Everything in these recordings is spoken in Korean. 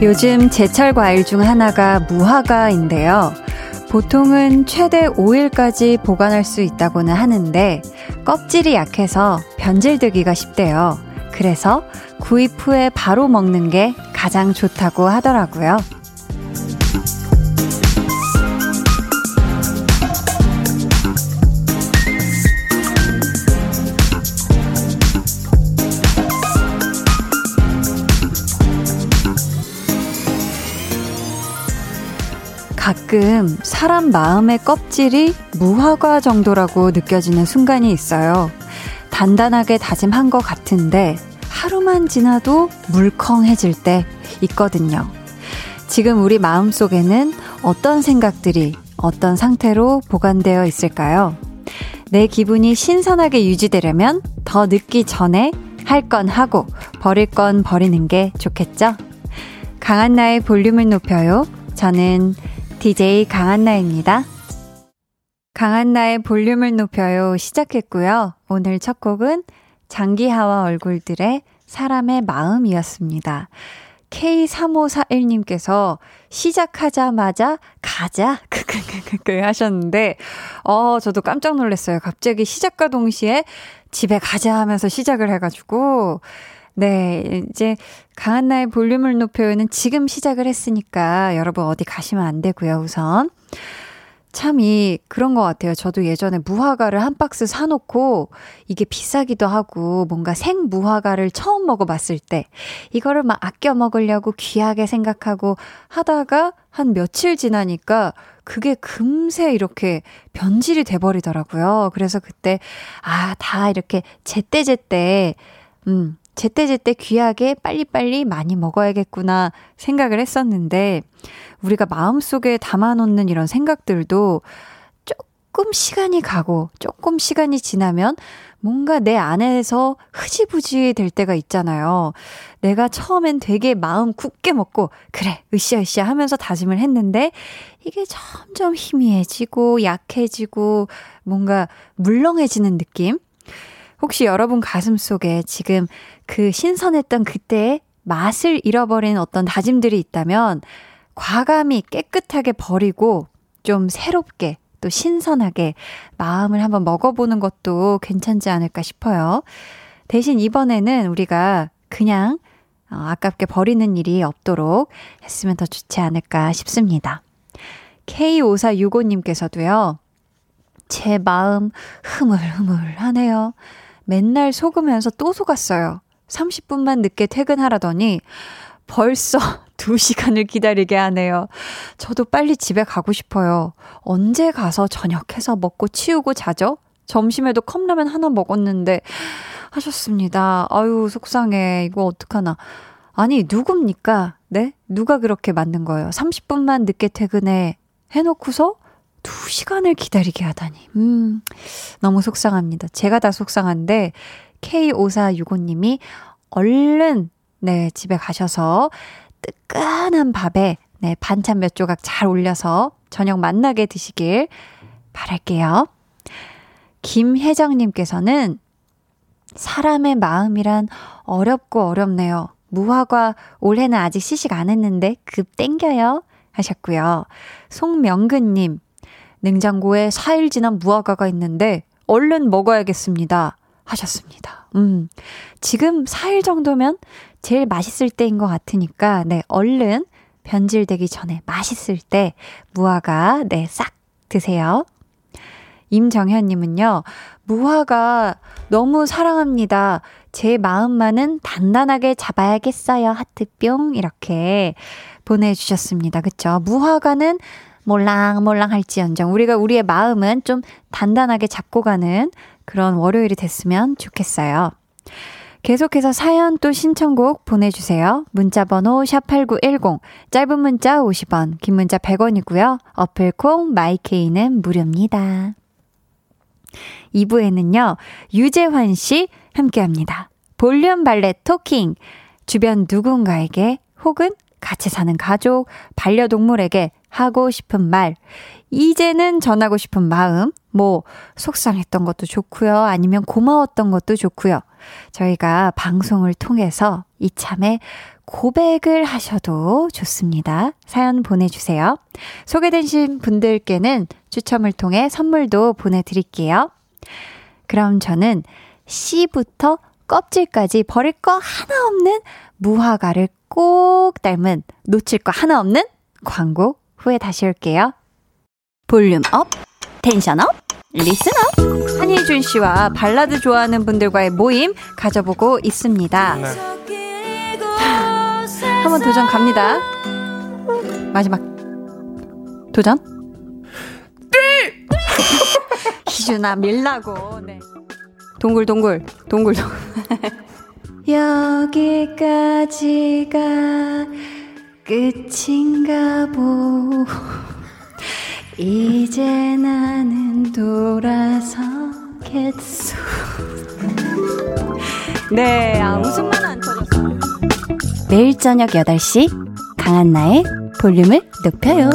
요즘 제철 과일 중 하나가 무화과인데요. 보통은 최대 5일까지 보관할 수 있다고는 하는데 껍질이 약해서 변질되기가 쉽대요. 그래서 구입 후에 바로 먹는 게 가장 좋다고 하더라고요. 가끔 사람 마음의 껍질이 무화과 정도라고 느껴지는 순간이 있어요. 단단하게 다짐한 것 같은데 하루만 지나도 물컹해질 때 있거든요. 지금 우리 마음 속에는 어떤 생각들이 어떤 상태로 보관되어 있을까요? 내 기분이 신선하게 유지되려면 더 늦기 전에 할 건 하고 버릴 건 버리는 게 좋겠죠? 강한 나의 볼륨을 높여요. 저는 DJ 강한나입니다. 강한나의 볼륨을 높여요 시작했고요. 오늘 첫 곡은 장기하와 얼굴들의 사람의 마음이었습니다. K3541님께서 시작하자마자 가자 크크크크 하셨는데 어 저도 깜짝 놀랐어요. 갑자기 시작과 동시에 집에 가자 하면서 시작을 해 가지고 네, 이제 강한나의 볼륨을 높여요는 지금 시작을 했으니까 여러분 어디 가시면 안 되고요, 우선. 참, 이, 그런 것 같아요. 저도 예전에 무화과를 한 박스 사놓고 이게 비싸기도 하고 뭔가 생 무화과를 처음 먹어봤을 때 이거를 막 아껴 먹으려고 귀하게 생각하고 하다가 한 며칠 지나니까 그게 금세 이렇게 변질이 돼버리더라고요. 그래서 그때, 아, 다 이렇게 제때제때, 음, 제때제때 귀하게 빨리빨리 많이 먹어야겠구나 생각을 했었는데, 우리가 마음속에 담아놓는 이런 생각들도 조금 시간이 가고, 조금 시간이 지나면 뭔가 내 안에서 흐지부지 될 때가 있잖아요. 내가 처음엔 되게 마음 굳게 먹고, 그래, 으쌰으쌰 하면서 다짐을 했는데, 이게 점점 희미해지고, 약해지고, 뭔가 물렁해지는 느낌? 혹시 여러분 가슴 속에 지금 그 신선했던 그때의 맛을 잃어버린 어떤 다짐들이 있다면 과감히 깨끗하게 버리고 좀 새롭게 또 신선하게 마음을 한번 먹어보는 것도 괜찮지 않을까 싶어요. 대신 이번에는 우리가 그냥 어, 아깝게 버리는 일이 없도록 했으면 더 좋지 않을까 싶습니다. K5465님께서도요, 제 마음 흐물흐물하네요. 맨날 속으면서 또 속았어요. 30분만 늦게 퇴근하라더니 벌써 2시간을 기다리게 하네요. 저도 빨리 집에 가고 싶어요. 언제 가서 저녁해서 먹고 치우고 자죠? 점심에도 컵라면 하나 먹었는데 하셨습니다. 아유, 속상해. 이거 어떡하나. 아니, 누굽니까? 네? 누가 그렇게 만든 거예요? 30분만 늦게 퇴근해 해놓고서 2시간을 기다리게 하다니. 음, 너무 속상합니다. 제가 다 속상한데, K5465님이 얼른, 네, 집에 가셔서 뜨끈한 밥에, 네, 반찬 몇 조각 잘 올려서 저녁 만나게 드시길 바랄게요. 김혜정님께서는 사람의 마음이란 어렵고 어렵네요. 무화과 올해는 아직 시식 안 했는데 급 땡겨요. 하셨고요. 송명근님, 냉장고에 4일 지난 무화과가 있는데 얼른 먹어야겠습니다. 하셨습니다. 음, 지금 4일 정도면 제일 맛있을 때인 것 같으니까, 네, 얼른 변질되기 전에 맛있을 때 무화과, 네, 싹 드세요. 임정현님은요, 무화과 너무 사랑합니다. 제 마음만은 단단하게 잡아야겠어요. 하트뿅. 이렇게 보내주셨습니다. 그쵸? 무화과는 몰랑몰랑 할지언정 우리가 우리의 마음은 좀 단단하게 잡고 가는 그런 월요일이 됐으면 좋겠어요. 계속해서 사연 또 신청곡 보내주세요. 문자번호 샵8910, 짧은 문자 50원, 긴 문자 100원이고요. 어플콩, 마이케이는 무료입니다. 2부에는요, 유재환 씨 함께 합니다. 볼륨 발레 토킹. 주변 누군가에게 혹은 같이 사는 가족, 반려동물에게 하고 싶은 말, 이제는 전하고 싶은 마음, 뭐, 속상했던 것도 좋고요. 아니면 고마웠던 것도 좋고요. 저희가 방송을 통해서 이참에 고백을 하셔도 좋습니다. 사연 보내주세요. 소개되신 분들께는 추첨을 통해 선물도 보내드릴게요. 그럼 저는 씨부터 껍질까지 버릴 거 하나 없는 무화과를 꼭 닮은 놓칠 거 하나 없는 광고 후에 다시 올게요. volume up, tension up, listen up. 한희준 씨와 발라드 좋아하는 분들과의 모임 가져보고 있습니다. 네. 한번 도전 갑니다. 마지막 도전. 희준아 밀라고. 네. 동글 동글 동글 동글. 여기까지가 끝인가 보. 이제 나는 돌아서겠소. 네, 아, 웃음만 안 터졌어. 매일 저녁 8시, 강한나의 볼륨을 높여요.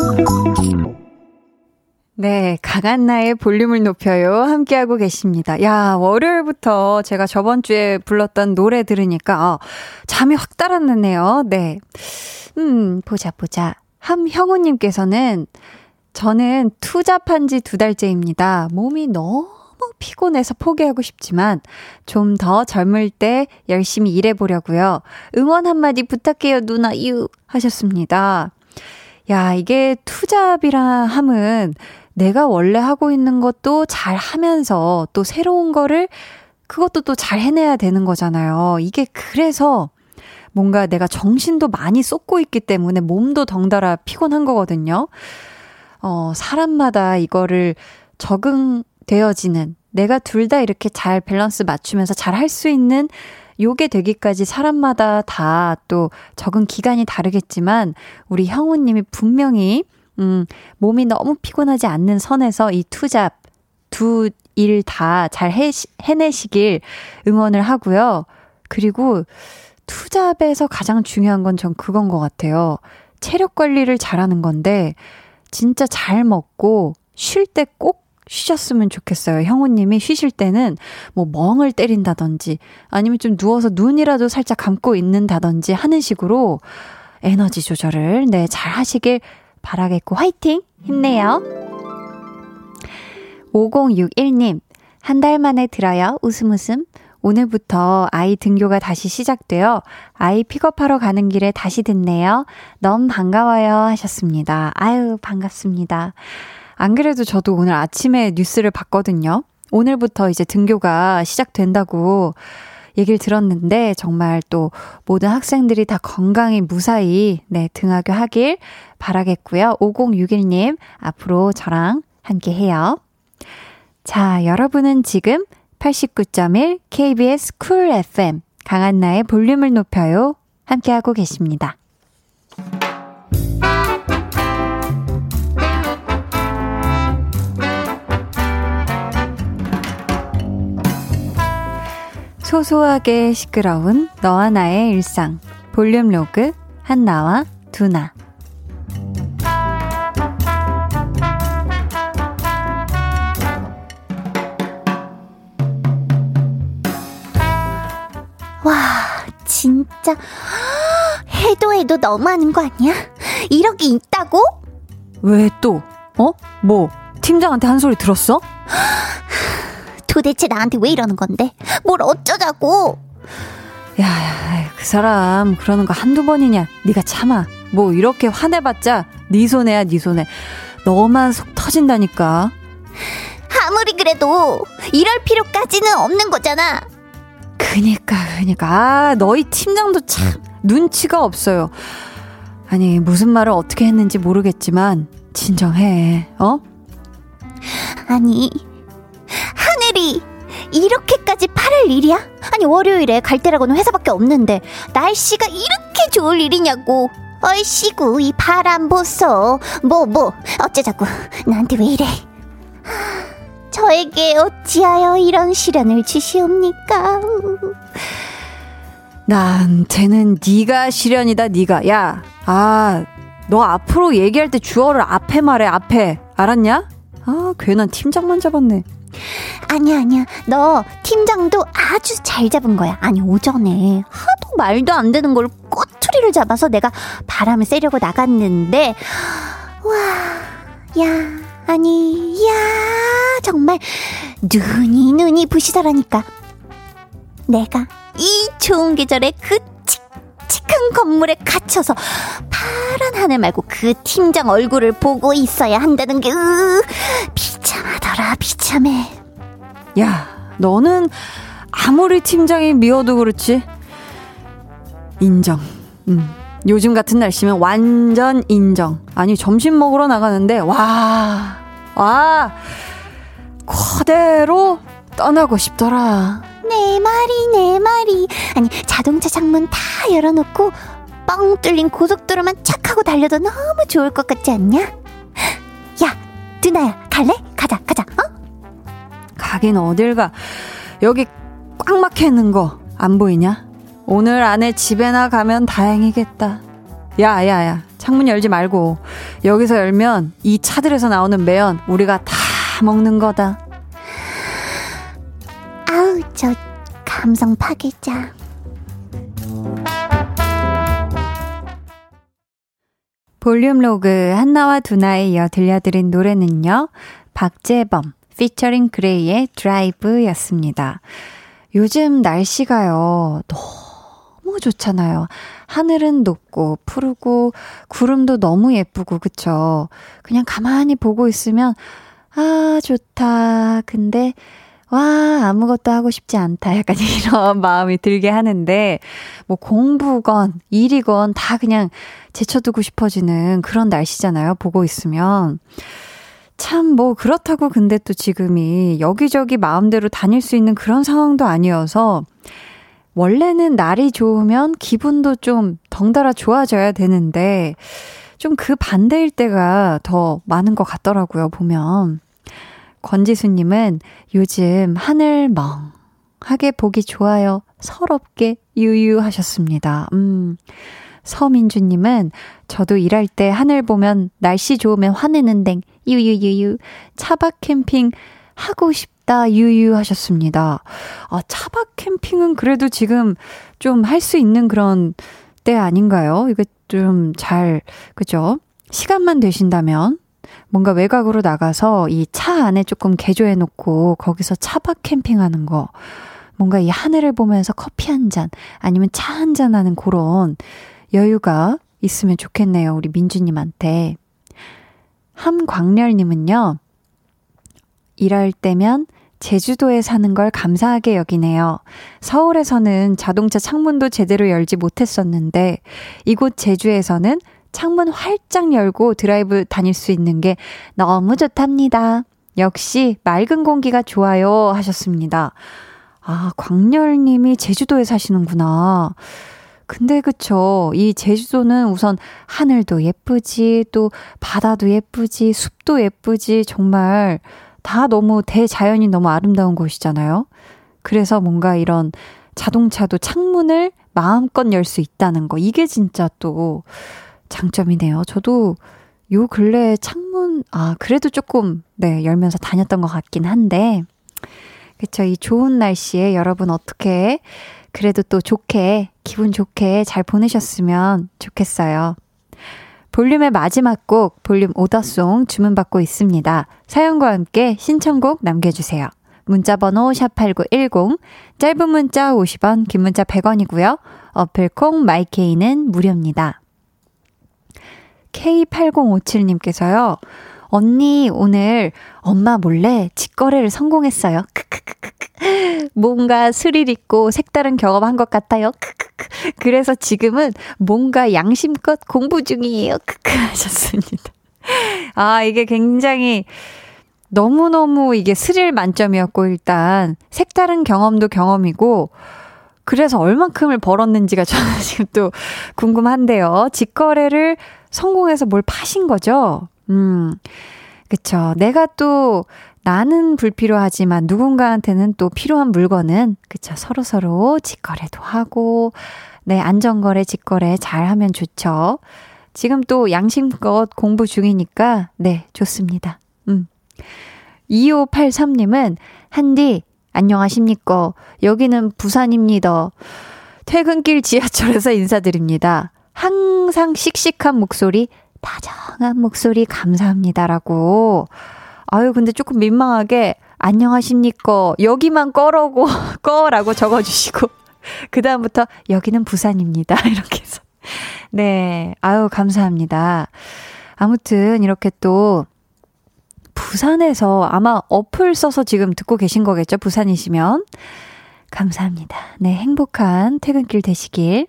네, 강한나의 볼륨을 높여요. 함께하고 계십니다. 야, 월요일부터 제가 저번 주에 불렀던 노래 들으니까 잠이 확 달았네요. 네. 음, 보자, 보자. 함형우님께서는 저는 투잡한 지 두 달째입니다. 몸이 너무 피곤해서 포기하고 싶지만 좀 더 젊을 때 열심히 일해보려고요. 응원 한마디 부탁해요, 누나, 유. 하셨습니다. 야, 이게 투잡이라 함은 내가 원래 하고 있는 것도 잘 하면서 또 새로운 거를 그것도 또 잘 해내야 되는 거잖아요. 이게 그래서 뭔가 내가 정신도 많이 쏟고 있기 때문에 몸도 덩달아 피곤한 거거든요. 어, 사람마다 이거를 적응되어지는 내가 둘 다 이렇게 잘 밸런스 맞추면서 잘 할 수 있는 요게 되기까지 사람마다 다 또 적응 기간이 다르겠지만 우리 형우님이 분명히 음, 몸이 너무 피곤하지 않는 선에서 이 투잡 두 일 다 잘 해내시길 응원을 하고요. 그리고 투잡에서 가장 중요한 건 전 그건 것 같아요. 체력 관리를 잘하는 건데 진짜 잘 먹고 쉴 때 꼭 쉬셨으면 좋겠어요. 형우님이 쉬실 때는 뭐 멍을 때린다든지 아니면 좀 누워서 눈이라도 살짝 감고 있는다든지 하는 식으로 에너지 조절을 네, 잘 하시길 바라겠고 화이팅! 힘내요. 5061님, 한 달 만에 들어요. 웃음 웃음. 오늘부터 아이 등교가 다시 시작되어 아이 픽업하러 가는 길에 다시 듣네요. 너무 반가워요 하셨습니다. 아유, 반갑습니다. 안 그래도 저도 오늘 아침에 뉴스를 봤거든요. 오늘부터 이제 등교가 시작된다고 얘기를 들었는데 정말 또 모든 학생들이 다 건강히 무사히 네, 등하교 하길 바라겠고요. 5061님 앞으로 저랑 함께 해요. 자, 여러분은 지금 89.1 KBS Cool FM 강한나의 볼륨을 높여요. 함께하고 계십니다. 소소하게 시끄러운 너와 나의 일상 볼륨 로그 한나와 두나 와, 진짜 해도 해도 너무하는 거 아니야? 이렇게 있다고? 왜 또? 어? 뭐? 팀장한테 한 소리 들었어? 도대체 나한테 왜 이러는 건데? 뭘 어쩌자고? 야, 야, 그 사람 그러는 거 한두 번이냐? 네가 참아. 뭐 이렇게 화내봤자 네 손해야 네 손해. 너만 속 터진다니까. 아무리 그래도 이럴 필요까지는 없는 거잖아. 그니까 그니까 아 너희 팀장도 참 눈치가 없어요. 아니 무슨 말을 어떻게 했는지 모르겠지만 진정해 어? 아니 하늘이 이렇게까지 파랄 일이야? 아니 월요일에 갈 때라고는 회사밖에 없는데 날씨가 이렇게 좋을 일이냐고 얼씨구 이 바람 보소 뭐뭐 뭐, 어쩌자고 나한테 왜 이래 저에게 어찌하여 이런 시련을 주시옵니까? 나한테는 네가 시련이다 네가. 야 아 너 앞으로 얘기할 때 주어를 앞에 말해 앞에. 알았냐? 아 괜한 팀장만 잡았네. 아니야 아니야. 너 팀장도 아주 잘 잡은 거야. 아니 오전에. 하도 말도 안 되는 걸 꼬투리를 잡아서 내가 바람을 쐬려고 나갔는데 와야 아니 야 정말 눈이 눈이 부시더라니까. 내가 이 좋은 계절에 그 칙칙한 건물에 갇혀서 파란 하늘 말고 그 팀장 얼굴을 보고 있어야 한다는 게 으, 비참하더라 비참해. 야 너는 아무리 팀장이 미워도 그렇지. 인정. 음. 요즘 같은 날씨면 완전 인정 아니 점심 먹으러 나가는데 와 와, 그대로 떠나고 싶더라. 내 말이, 내 말이. 아니, 자동차 창문 다 열어놓고 뻥 뚫린 고속도로만 착 하고 달려도 너무 좋을 것 같지 않냐? 야, 두나야, 갈래? 가자, 가자, 어? 가긴 어딜 가. 여기 꽉 막혀 있는 거 안 보이냐? 오늘 안에 집에나 가면 다행이겠다. 야, 야, 야. 창문 열지 말고. 여기서 열면 이 차들에서 나오는 매연 우리가 다 먹는 거다. 아우, 저 감성 파괴자. 볼륨 로그 한나와 두나에 이어 들려드린 노래는요. 박재범 피처링 그레이의 드라이브였습니다. 요즘 날씨가요. 너무 좋잖아요. 하늘은 높고 푸르고 구름도 너무 예쁘고 그쵸? 그냥 가만히 보고 있으면 아 좋다. 근데 와, 아무것도 하고 싶지 않다. 약간 이런 마음이 들게 하는데, 뭐 공부건, 일이건 다 그냥 제쳐두고 싶어지는 그런 날씨잖아요. 보고 있으면. 참, 뭐, 그렇다고 근데 또 지금이 여기저기 마음대로 다닐 수 있는 그런 상황도 아니어서, 원래는 날이 좋으면 기분도 좀 덩달아 좋아져야 되는데, 좀 그 반대일 때가 더 많은 것 같더라고요, 보면. 권지수님은 요즘 하늘 멍하게 보기 좋아요. 서럽게 유유하셨습니다. 음. 서민주님은 저도 일할 때 하늘 보면 날씨 좋으면 화내는 댕 유유유유 차박 캠핑 하고 싶 다 유유하셨습니다. 아 차박 캠핑은 그래도 지금 좀 할 수 있는 그런 때 아닌가요? 이거 좀 잘 그죠? 시간만 되신다면 뭔가 외곽으로 나가서 이 차 안에 조금 개조해 놓고 거기서 차박 캠핑하는 거. 뭔가 이 하늘을 보면서 커피 한 잔, 아니면 차 한 잔 하는 그런 여유가 있으면 좋겠네요. 우리 민주님한테. 함광렬님은요, 이럴 때면 제주도에 사는 걸 감사하게 여기네요. 서울에서는 자동차 창문도 제대로 열지 못했었는데, 이곳 제주에서는 창문 활짝 열고 드라이브 다닐 수 있는 게 너무 좋답니다. 역시 맑은 공기가 좋아요 하셨습니다. 아, 광렬님이 제주도에 사시는구나. 근데 그쵸. 이 제주도는 우선 하늘도 예쁘지, 또 바다도 예쁘지, 숲도 예쁘지, 정말 다 너무 대자연이 너무 아름다운 곳이잖아요. 그래서 뭔가 이런 자동차도 창문을 마음껏 열 수 있다는 거. 이게 진짜 또 장점이네요. 저도 요 근래 창문, 아, 그래도 조금, 네, 열면서 다녔던 것 같긴 한데, 그쵸. 이 좋은 날씨에 여러분 어떻게, 그래도 또 좋게, 기분 좋게 잘 보내셨으면 좋겠어요. 볼륨의 마지막 곡, 볼륨 오더송 주문받고 있습니다. 사연과 함께 신청곡 남겨주세요. 문자번호 샵8910, 짧은 문자 50원, 긴 문자 100원이고요. 어플콩 마이케이는 무료입니다. K8057님께서요. 언니, 오늘 엄마 몰래 직거래를 성공했어요. 크크크크. 뭔가 스릴 있고 색다른 경험한 것 같아요. 크크크. 그래서 지금은 뭔가 양심껏 공부 중이에요. 크크 하셨습니다. 아, 이게 굉장히 너무너무 이게 스릴 만점이었고, 일단 색다른 경험도 경험이고, 그래서 얼만큼을 벌었는지가 저는 지금 또 궁금한데요. 직거래를 성공해서 뭘 파신 거죠? 음, 그쵸. 내가 또 나는 불필요하지만 누군가한테는 또 필요한 물건은, 그쵸. 서로서로 직거래도 하고, 네, 안전거래, 직거래 잘 하면 좋죠. 지금 또 양심껏 공부 중이니까, 네, 좋습니다. 음. 2583님은, 한디, 안녕하십니까. 여기는 부산입니다. 퇴근길 지하철에서 인사드립니다. 항상 씩씩한 목소리, 다정한 목소리 감사합니다라고. 아유, 근데 조금 민망하게, 안녕하십니까. 여기만 꺼라고, 꺼라고 적어주시고. 그다음부터, 여기는 부산입니다. 이렇게 해서. 네. 아유, 감사합니다. 아무튼, 이렇게 또, 부산에서 아마 어플 써서 지금 듣고 계신 거겠죠? 부산이시면. 감사합니다. 네, 행복한 퇴근길 되시길.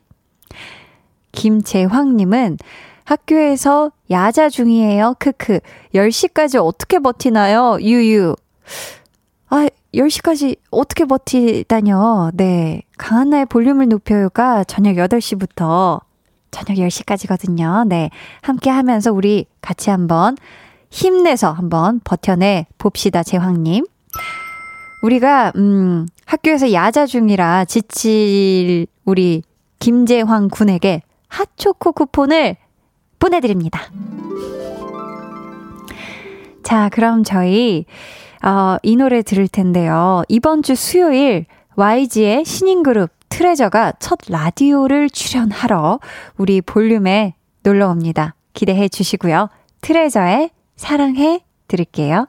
김재황님은 학교에서 야자 중이에요. 크크. 10시까지 어떻게 버티나요? 유유. 아, 10시까지 어떻게 버티다뇨? 네. 강한나의 볼륨을 높여요가 저녁 8시부터 저녁 10시까지거든요. 네. 함께 하면서 우리 같이 한번 힘내서 한번 버텨내 봅시다, 재황님. 우리가, 음, 학교에서 야자 중이라 지칠 우리 김재황 군에게 핫초코 쿠폰을 보내드립니다. 자, 그럼 저희, 어, 이 노래 들을 텐데요. 이번 주 수요일 YG의 신인 그룹 트레저가 첫 라디오를 출연하러 우리 볼륨에 놀러 옵니다. 기대해 주시고요. 트레저의 사랑해 들을게요.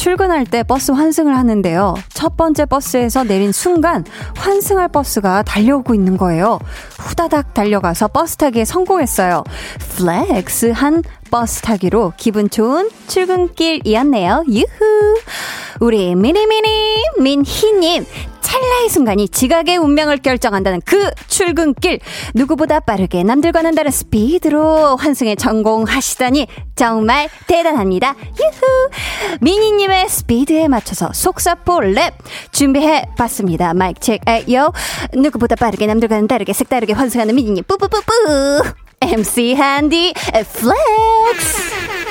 출근할 때 버스 환승을 하는데요. 첫 번째 버스에서 내린 순간 환승할 버스가 달려오고 있는 거예요. 후다닥 달려가서 버스 타기에 성공했어요. flex 한 버스 타기로 기분 좋은 출근길이었네요. 유후. 우리 미니미니 민희님 찰나의 순간이 지각의 운명을 결정한다는 그 출근길. 누구보다 빠르게 남들과는 다른 스피드로 환승에 성공하시다니 정말 대단합니다. 유후! 미니님의 스피드에 맞춰서 속사포 랩 준비해 봤습니다. 마이크 체크 ayo. 누구보다 빠르게 남들과는 다르게 색다르게 환승하는 미니님. 뿌뿌뿌뿌! MC 한디 flex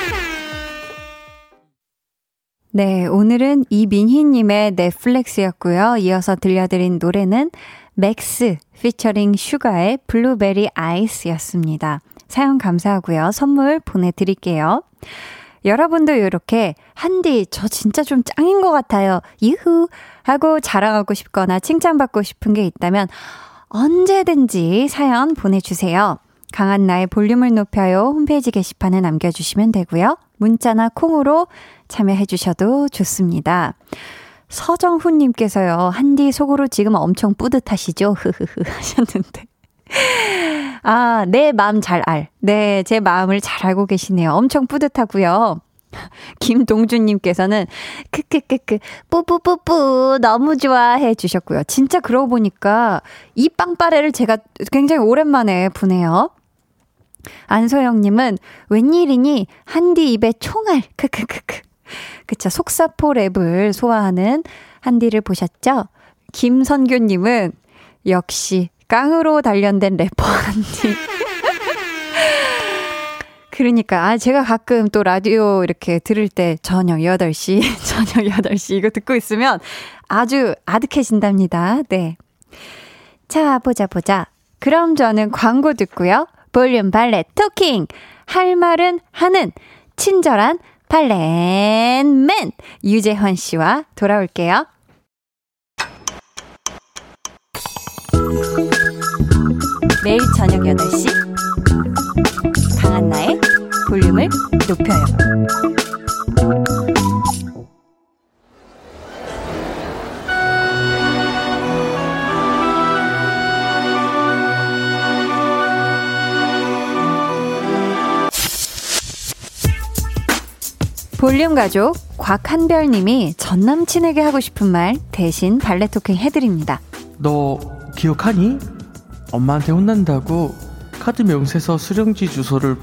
네, 오늘은 이민희님의 넷flex였고요. 이어서 들려드린 노래는 MAX featuring 슈가의 Blueberry Eyes였습니다. 사연 감사하고요. 선물 보내드릴게요. 여러분도 이렇게 한디 저 진짜 좀 짱인 것 같아요. 이후 하고 자랑하고 싶거나 칭찬받고 싶은 게 있다면 언제든지 사연 보내주세요. 강한 나의 볼륨을 높여요 홈페이지 게시판에 남겨주시면 되고요. 문자나 콩으로 참여해 주셔도 좋습니다. 서정훈님께서요, 한디 속으로 지금 엄청 뿌듯하시죠? 흐흐흐 하셨는데. 아, 내 마음 잘 알. 네, 제 마음을 잘 알고 계시네요. 엄청 뿌듯하고요. 김동준님께서는 크크크크 뿌뿌뿌뿌 너무 좋아해 주셨고요. 진짜 그러고 보니까 이 빵빠레를 제가 굉장히 오랜만에 부네요. 안소영님은 웬일이니 한디 입에 총알 크크크크 그쵸. 속사포 랩을 소화하는 한디를 보셨죠? 김선규님은 역시 깡으로 단련된 래퍼 한디. 그러니까, 아, 제가 가끔 또 라디오 이렇게 들을 때 저녁 8시, 저녁 8시 이거 듣고 있으면 아주 아득해진답니다. 네. 자, 보자, 보자. 그럼 저는 광고 듣고요. 볼륨 발레 토킹! 할 말은 하는 친절한 발렌맨 유재환 씨와 돌아올게요. 매일 저녁 8시 강한나의 볼륨을 높여요. 볼륨 가족 곽한별님이 전 남친에게 하고 싶은 말 대신 valet talking 해드립니다. 너 기억하니? 엄마한테 혼난다고 카드 명세서 수령지 주소를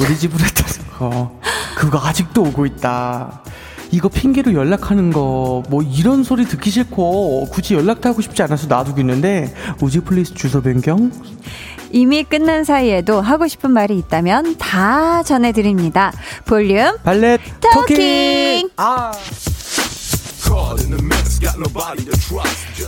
우리 집으로 했다는 거 그거 아직도 오고 있다. 이거 핑계로 연락하는 거 뭐 이런 소리 듣기 싫고 굳이 연락도 하고 싶지 않아서 놔두고 있는데 would you please 주소 변경? 이미 끝난 사이에도 하고 싶은 말이 있다면 다 전해드립니다. 볼륨 발렛 토킹! 토킹! 아.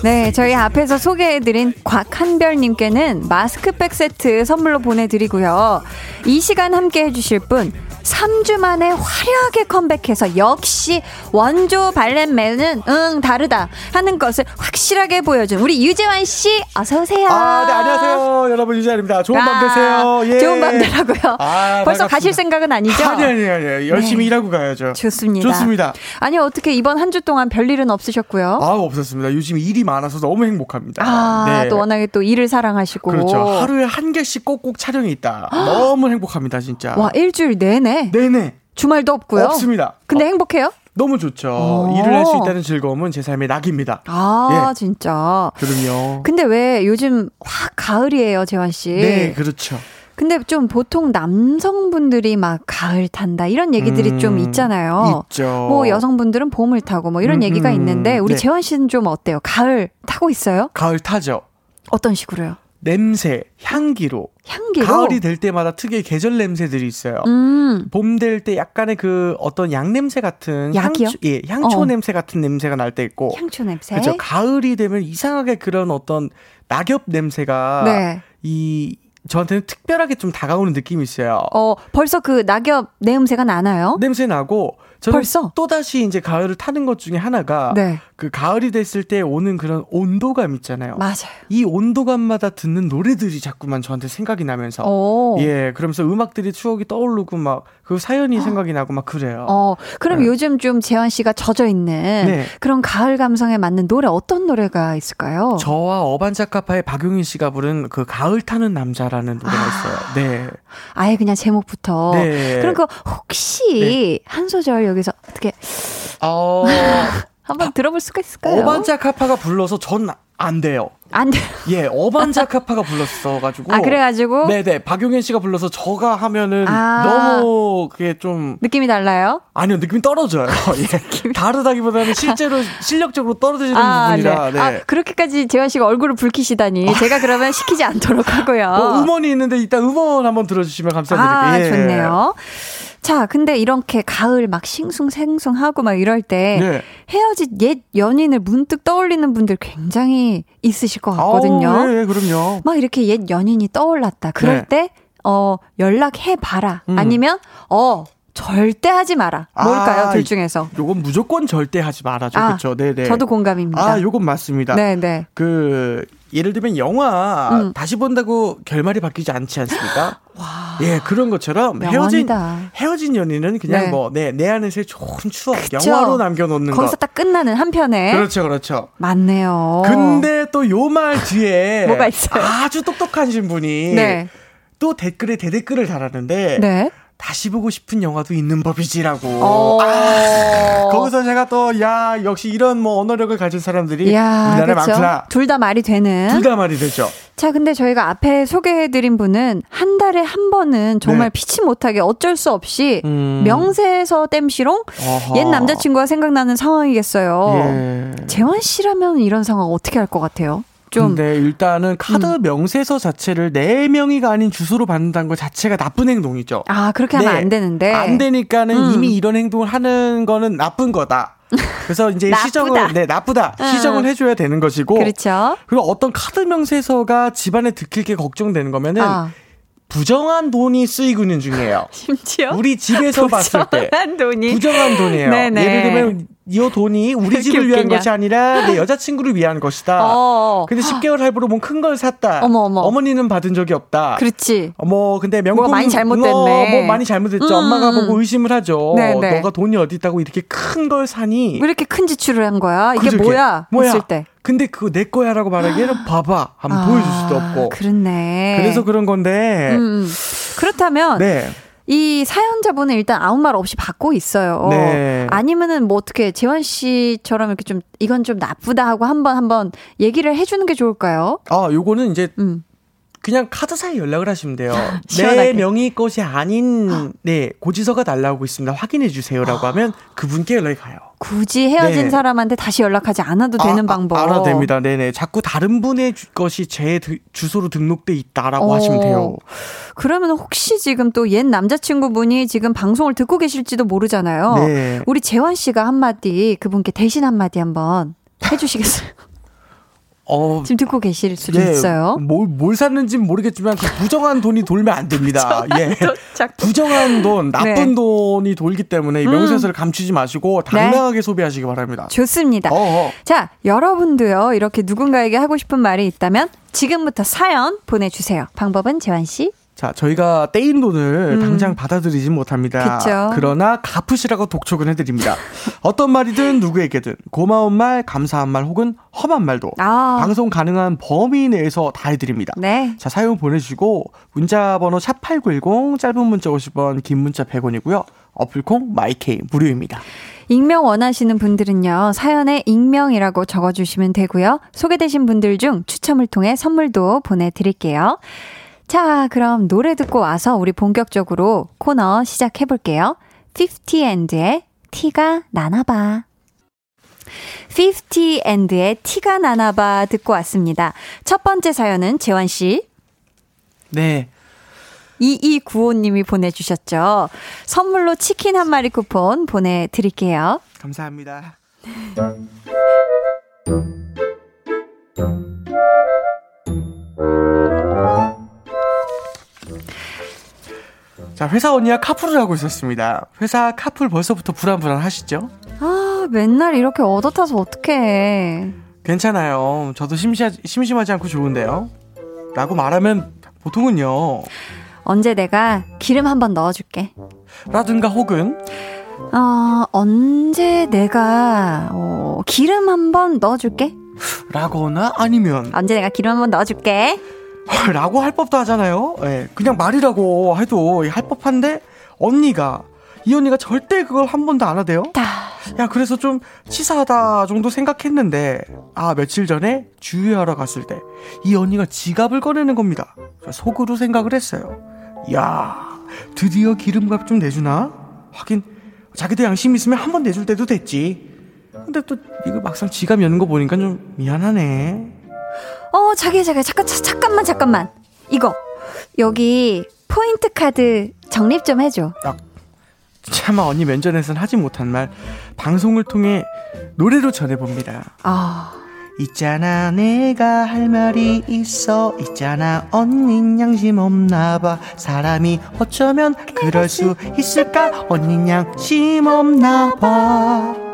네, 저희 앞에서 소개해드린 곽한별님께는 마스크백 세트 선물로 보내드리고요. 이 시간 함께 해주실 분, 3주 만에 화려하게 컴백해서 역시 원조 발렛맨은 응 다르다 하는 것을 확실하게 보여준 우리 유재환 씨 어서 오세요. 아, 네, 안녕하세요. 여러분, 유재입니다. 좋은 밤 되세요. 예. 좋은 밤 되라고요. 아, 벌써 반갑습니다. 가실 생각은 아니죠? 아니, 아니, 아니. 열심히 네. 일하고 가야죠. 좋습니다. 좋습니다. 아니 어떻게 이번 한 주 동안 별일은 없으셨고요? 아, 없었습니다. 요즘 일이 많아서 너무 행복합니다. 아, 네. 또 워낙에 또 일을 사랑하시고. 그렇죠. 하루에 한 개씩 꼭꼭 촬영이 있다. 너무 행복합니다, 진짜. 와, 일주일 내내 네네. 주말도 없고요. 없습니다. 근데 어, 행복해요? 너무 좋죠. 오. 일을 할 수 있다는 즐거움은 제 삶의 낙입니다. 아, 예. 진짜. 그럼요. 근데 왜 요즘 확 가을이에요, 재환 씨? 네, 그렇죠. 근데 좀 보통 남성분들이 막 가을 탄다 이런 얘기들이 음, 좀 있잖아요. 있죠. 뭐 여성분들은 봄을 타고 뭐 이런 음, 얘기가 음, 있는데 우리 네. 재환 씨는 좀 어때요? 가을 타고 있어요? 가을 타죠. 어떤 식으로요? 냄새, 향기로. 향기로? 가을이 될 때마다 특유의 계절 냄새들이 있어요. 음. 봄될 때 약간의 그 어떤 양 냄새 같은? 향초, 예, 향초 어. 냄새 같은 냄새가 날 때 있고. 향초 냄새. 그렇죠. 가을이 되면 이상하게 그런 어떤 낙엽 냄새가 네. 이 저한테는 특별하게 좀 다가오는 느낌이 있어요. 어, 벌써 그 낙엽 내음새가 나나요? 냄새 나고 벌써? 또 다시 이제 가을을 타는 것 중에 하나가 네. 그 가을이 됐을 때 오는 그런 온도감 있잖아요. 맞아요. 이 온도감마다 듣는 노래들이 자꾸만 저한테 생각이 나면서 오. 예 그러면서 음악들이 추억이 떠오르고 막 그 사연이 생각이 나고 막 그래요. 어, 그럼 네. 요즘 좀 재환 씨가 젖어 있는 네. 그런 가을 감성에 맞는 노래 어떤 노래가 있을까요? 저와 어반자카파의 박용인 씨가 부른 그 가을 타는 남자라는 노래가 아. 있어요. 네. 아예 그냥 제목부터. 네. 그럼 그 혹시 한 소절 여기서 어떻게 어, 한번 들어볼 수가 있을까요? 어반자카파가 불러서 전 안 돼요. 안 돼. 예, 어반자카파가 불렀어가지고. 아 그래가지고 네네, 박용현 씨가 불러서 저가 하면은 아. 너무 그게 좀 느낌이 달라요? 아니요 느낌이 떨어져요. 예. 다르다기보다는 실제로 실력적으로 떨어지는 아, 부분이라. 네. 네. 아 그렇게까지 재환 씨가 얼굴을 붉히시다니 제가 그러면 시키지 않도록 하고요. 어, 음원이 있는데 이따 음원 한번 들어주시면 감사드릴게요. 아, 예. 좋네요. 자, 근데 이렇게 가을 막 싱숭생숭하고 막 이럴 때 네. 헤어진 옛 연인을 문득 떠올리는 분들 굉장히 있으실 것 같거든요. 아우, 예, 예, 그럼요. 막 이렇게 옛 연인이 떠올랐다. 그럴 네. 때, 어, 연락해 봐라. 음. 아니면, 어, 절대 하지 마라. 뭘까요? 아, 둘 중에서. 요건 무조건 절대 하지 말아줘. 아, 그렇죠. 네 네. 저도 공감입니다. 아, 요건 맞습니다. 네, 네. 그 예를 들면 영화 음. 다시 본다고 결말이 바뀌지 않지 않습니까? 예, 그런 것처럼 헤어진 명언이다. 헤어진 연인은 그냥 네. 뭐내내 안에서의 좋은 추억 그쵸. 영화로 남겨 놓는 거기서 거. 딱 끝나는 한 편에. 그렇죠, 그렇죠. 맞네요. 근데 또 요 말 뒤에 뭐가 있어요? 아주 똑똑하신 분이 네. 또 댓글에 대댓글을 달았는데 네. 다시 보고 싶은 영화도 있는 법이지라고. 어. 아, 거기서 제가 또 야 역시 이런 뭐 언어력을 가진 사람들이 이야, 우리나라에 그쵸? 많구나. 둘 다 말이 되는. 둘 다 말이 되죠. 자, 근데 저희가 앞에 소개해드린 분은 한 달에 한 번은 정말 네. 피치 못하게 어쩔 수 없이 음. 명세서 땜시롱 어허. 옛 남자친구가 생각나는 상황이겠어요. 예. 재환 씨라면 이런 상황 어떻게 할 것 같아요? 좀 음. 근데 일단은 카드 명세서 자체를 네 명이가 아닌 주소로 받는다는 것 자체가 나쁜 행동이죠. 아, 그렇게 하면 네. 안 되는데. 안 되니까는 음. 이미 이런 행동을 하는 거는 나쁜 거다. 그래서 이제. 시정을 네 나쁘다 음. 시정을 해줘야 되는 것이고 그렇죠. 그리고 어떤 카드 명세서가 집안에 들킬 게 걱정되는 거면은 아, 부정한 돈이 쓰이고 있는 중이에요. 심지어 우리 집에서 봤을 때 부정한 돈이 부정한 돈이에요. 네네. 예를 들면 이 돈이 우리 집을 위한 웃기냐. 것이 아니라 내 여자친구를 위한 것이다. 어. 근데 10개월 할부로 뭐큰걸 샀다. 어머, 어머. 어머니는 받은 적이 없다. 그렇지. 어머 근데 명품 뭐가 많이 잘못됐네. 어, 뭐 많이 잘못됐죠. 음, 엄마가 음. 보고 의심을 하죠. 네네. 너가 돈이 어디 있다고 이렇게 큰 걸 사니? 왜 이렇게 큰 지출을 한 거야? 이게 그저께. 뭐야? 했을 때. 근데 그거 내 거야라고 말하기에는 봐봐. 한번 아, 보여줄 수도 없고. 그렇네. 그래서 그런 건데. 음, 음. 그렇다면 네. 이 사연자분은 일단 아무 말 없이 받고 있어요. 네. 아니면은 뭐 어떻게 재환 씨처럼 이렇게 좀 이건 좀 나쁘다 하고 한번 한번 얘기를 해주는 게 좋을까요? 아, 요거는 이제 음. 그냥 카드사에 연락을 하시면 돼요. 시원하게. 내 명의 것이 아닌 네 고지서가 날라오고 있습니다. 확인해 주세요라고 하면 그분께 연락이 가요. 굳이 헤어진 네. 사람한테 다시 연락하지 않아도 되는 아, 방법. 아, 알아도 됩니다. 네네. 자꾸 다른 분의 주- 것이 제 드- 주소로 등록돼 있다라고 어. 하시면 돼요. 그러면 혹시 지금 또 옛 남자친구분이 지금 방송을 듣고 계실지도 모르잖아요. 네. 우리 재환 씨가 한마디 그분께 대신 한마디 한번 해주시겠어요? 어, 지금 듣고 계실 수도 예, 있어요. 뭘, 뭘 샀는지는 모르겠지만 그 부정한 돈이 돌면 안 됩니다. 예. 부정한 돈, 나쁜 네. 음. 돈이 돌기 때문에 이 명세서를 감추지 마시고 당당하게 소비하시기 바랍니다. 좋습니다. 어어. 자, 여러분도요, 이렇게 누군가에게 하고 싶은 말이 있다면 지금부터 사연 보내주세요. 방법은 재환 씨? 자, 저희가 떼인 돈을 음. 당장 받아들이진 못합니다. 그쵸. 그러나 갚으시라고 독촉은 해드립니다. 어떤 말이든 누구에게든 고마운 말, 감사한 말 혹은 험한 말도 아. 방송 가능한 범위 내에서 다 해드립니다. 네. 자, 사연 보내주시고 문자 번호 샵8910 짧은 문자 50원, 긴 문자 100원이고요. 어플콩 마이케이 무료입니다. 익명 원하시는 분들은요, 사연에 익명이라고 적어주시면 되고요. 소개되신 분들 중 추첨을 통해 선물도 보내드릴게요. 자, 그럼 노래 듣고 와서 우리 본격적으로 코너 시작해볼게요. 50and의 티가 나나봐. 50and의 티가 나나봐 듣고 왔습니다. 첫 번째 사연은 재환씨. 네. 2295님이 보내주셨죠. 선물로 치킨 한 마리 쿠폰 보내드릴게요. 감사합니다. 자, 회사 언니와 카풀을 하고 있었습니다. 회사 카풀 벌써부터 불안불안하시죠? 아, 맨날 이렇게 얻어타서 어떡해. 괜찮아요. 저도 심시하, 심심하지 않고 좋은데요. 라고 말하면 보통은요. 언제 내가 기름 한 번 넣어줄게. 라든가 혹은 어, 언제 내가, 어, 기름 한 번 넣어줄게. 라거나 아니면 언제 내가 기름 한 번 넣어줄게. 라고 할 법도 하잖아요. 예, 그냥 말이라고 해도 할 법한데 언니가 이 언니가 절대 그걸 한 번도 안 하대요. 야 그래서 좀 치사하다 정도 생각했는데 아 며칠 전에 주유하러 갔을 때 이 언니가 지갑을 꺼내는 겁니다. 속으로 생각을 했어요. 야 드디어 기름값 좀 내주나? 하긴 자기도 양심 있으면 한 번 내줄 때도 됐지. 근데 또 이거 막상 지갑 여는 거 보니까 좀 미안하네. 어, 자기야, 자기야, 잠깐, 자, 잠깐만, 잠깐만. 이거, 여기, 포인트 카드 적립 좀 해줘. 차마 언니 면전에선 하지 못한 말 방송을 통해 노래로 전해봅니다. 아, 있잖아 내가 할 말이 있어. 있잖아 언닌 양심 없나봐. 사람이 어쩌면 그럴 수 있을까? 언닌 양심 없나봐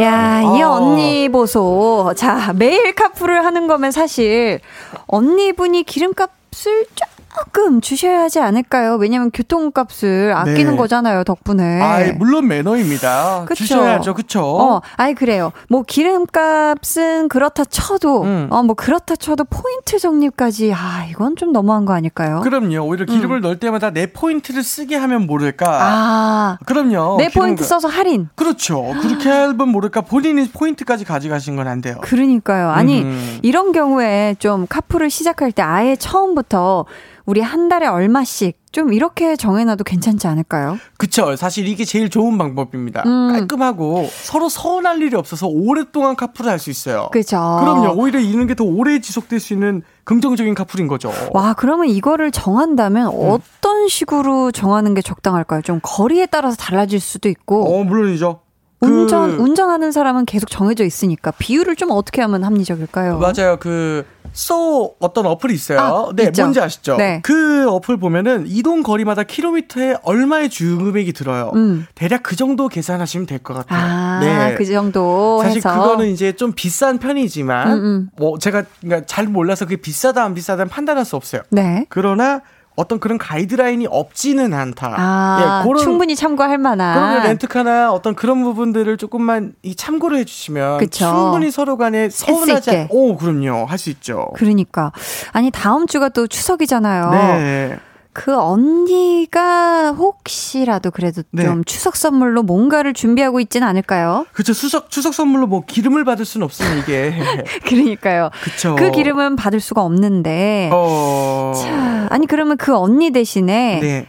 야, 이 어. 언니 보소. 자, 매일 카풀을 하는 거면 사실 언니분이 기름값을 조금 주셔야 하지 않을까요? 왜냐면 교통값을 아끼는 네. 거잖아요, 덕분에. 아 물론 매너입니다 그쵸. 주셔야죠 그쵸 어, 아이 그래요. 뭐 기름값은 그렇다 쳐도 음. 어 뭐 그렇다 쳐도 포인트 적립까지 아, 이건 좀 너무한 거 아닐까요? 그럼요 오히려 기름을 넣을 때마다 내 포인트를 쓰게 하면 모를까 아, 그럼요 내 포인트 써서 할인. 그렇죠 그렇게 하면 모를까 본인이 포인트까지 가져가신 건 안 돼요 그러니까요. 아니, 음. 이런 경우에 좀 카풀을 시작할 때 아예 처음부터 우리 한 달에 얼마씩 좀 이렇게 정해놔도 괜찮지 않을까요? 그쵸. 사실 이게 제일 좋은 방법입니다. 음. 깔끔하고 서로 서운할 일이 없어서 오랫동안 카풀을 할 수 있어요. 그죠? 그럼요. 오히려 이런 게 더 오래 지속될 수 있는 긍정적인 카풀인 거죠. 와, 그러면 이거를 정한다면 어떤 식으로 정하는 게 적당할까요? 좀 거리에 따라서 달라질 수도 있고. 어, 물론이죠. 운전 운전하는 사람은 계속 정해져 있으니까 비율을 좀 어떻게 하면 합리적일까요? 맞아요. 그, 소 어떤 어플이 있어요. 아, 네, 있죠. 뭔지 아시죠? 네. 그 어플 보면은 이동 거리마다 킬로미터에 얼마의 주금액이 들어요. 음. 대략 그 정도 계산하시면 될 것 같아요. 아, 네. 그 정도 사실 해서 그거는 이제 좀 비싼 편이지만 음, 음. 뭐 제가 그러니까 잘 몰라서 그게 비싸다 안 비싸다 판단할 수 없어요. 네. 그러나 어떤 그런 가이드라인이 없지는 않다. 아, 예, 그런 충분히 참고할 만한. 그러면 렌트카나 어떤 그런 부분들을 조금만 이 참고를 해주시면 그쵸. 충분히 서로 간에 서운하지. 않. 오 그럼요 할 수 있죠. 그러니까 아니 다음 주가 또 추석이잖아요. 네. 그 언니가 혹시라도 그래도 네. 좀 추석 선물로 뭔가를 준비하고 있지는 않을까요? 그쵸 추석 추석 선물로 뭐 기름을 받을 수는 없으면 이게 그러니까요. 그쵸. 그 기름은 받을 수가 없는데. 어. 자, 아니 그러면 그 언니 대신에 네.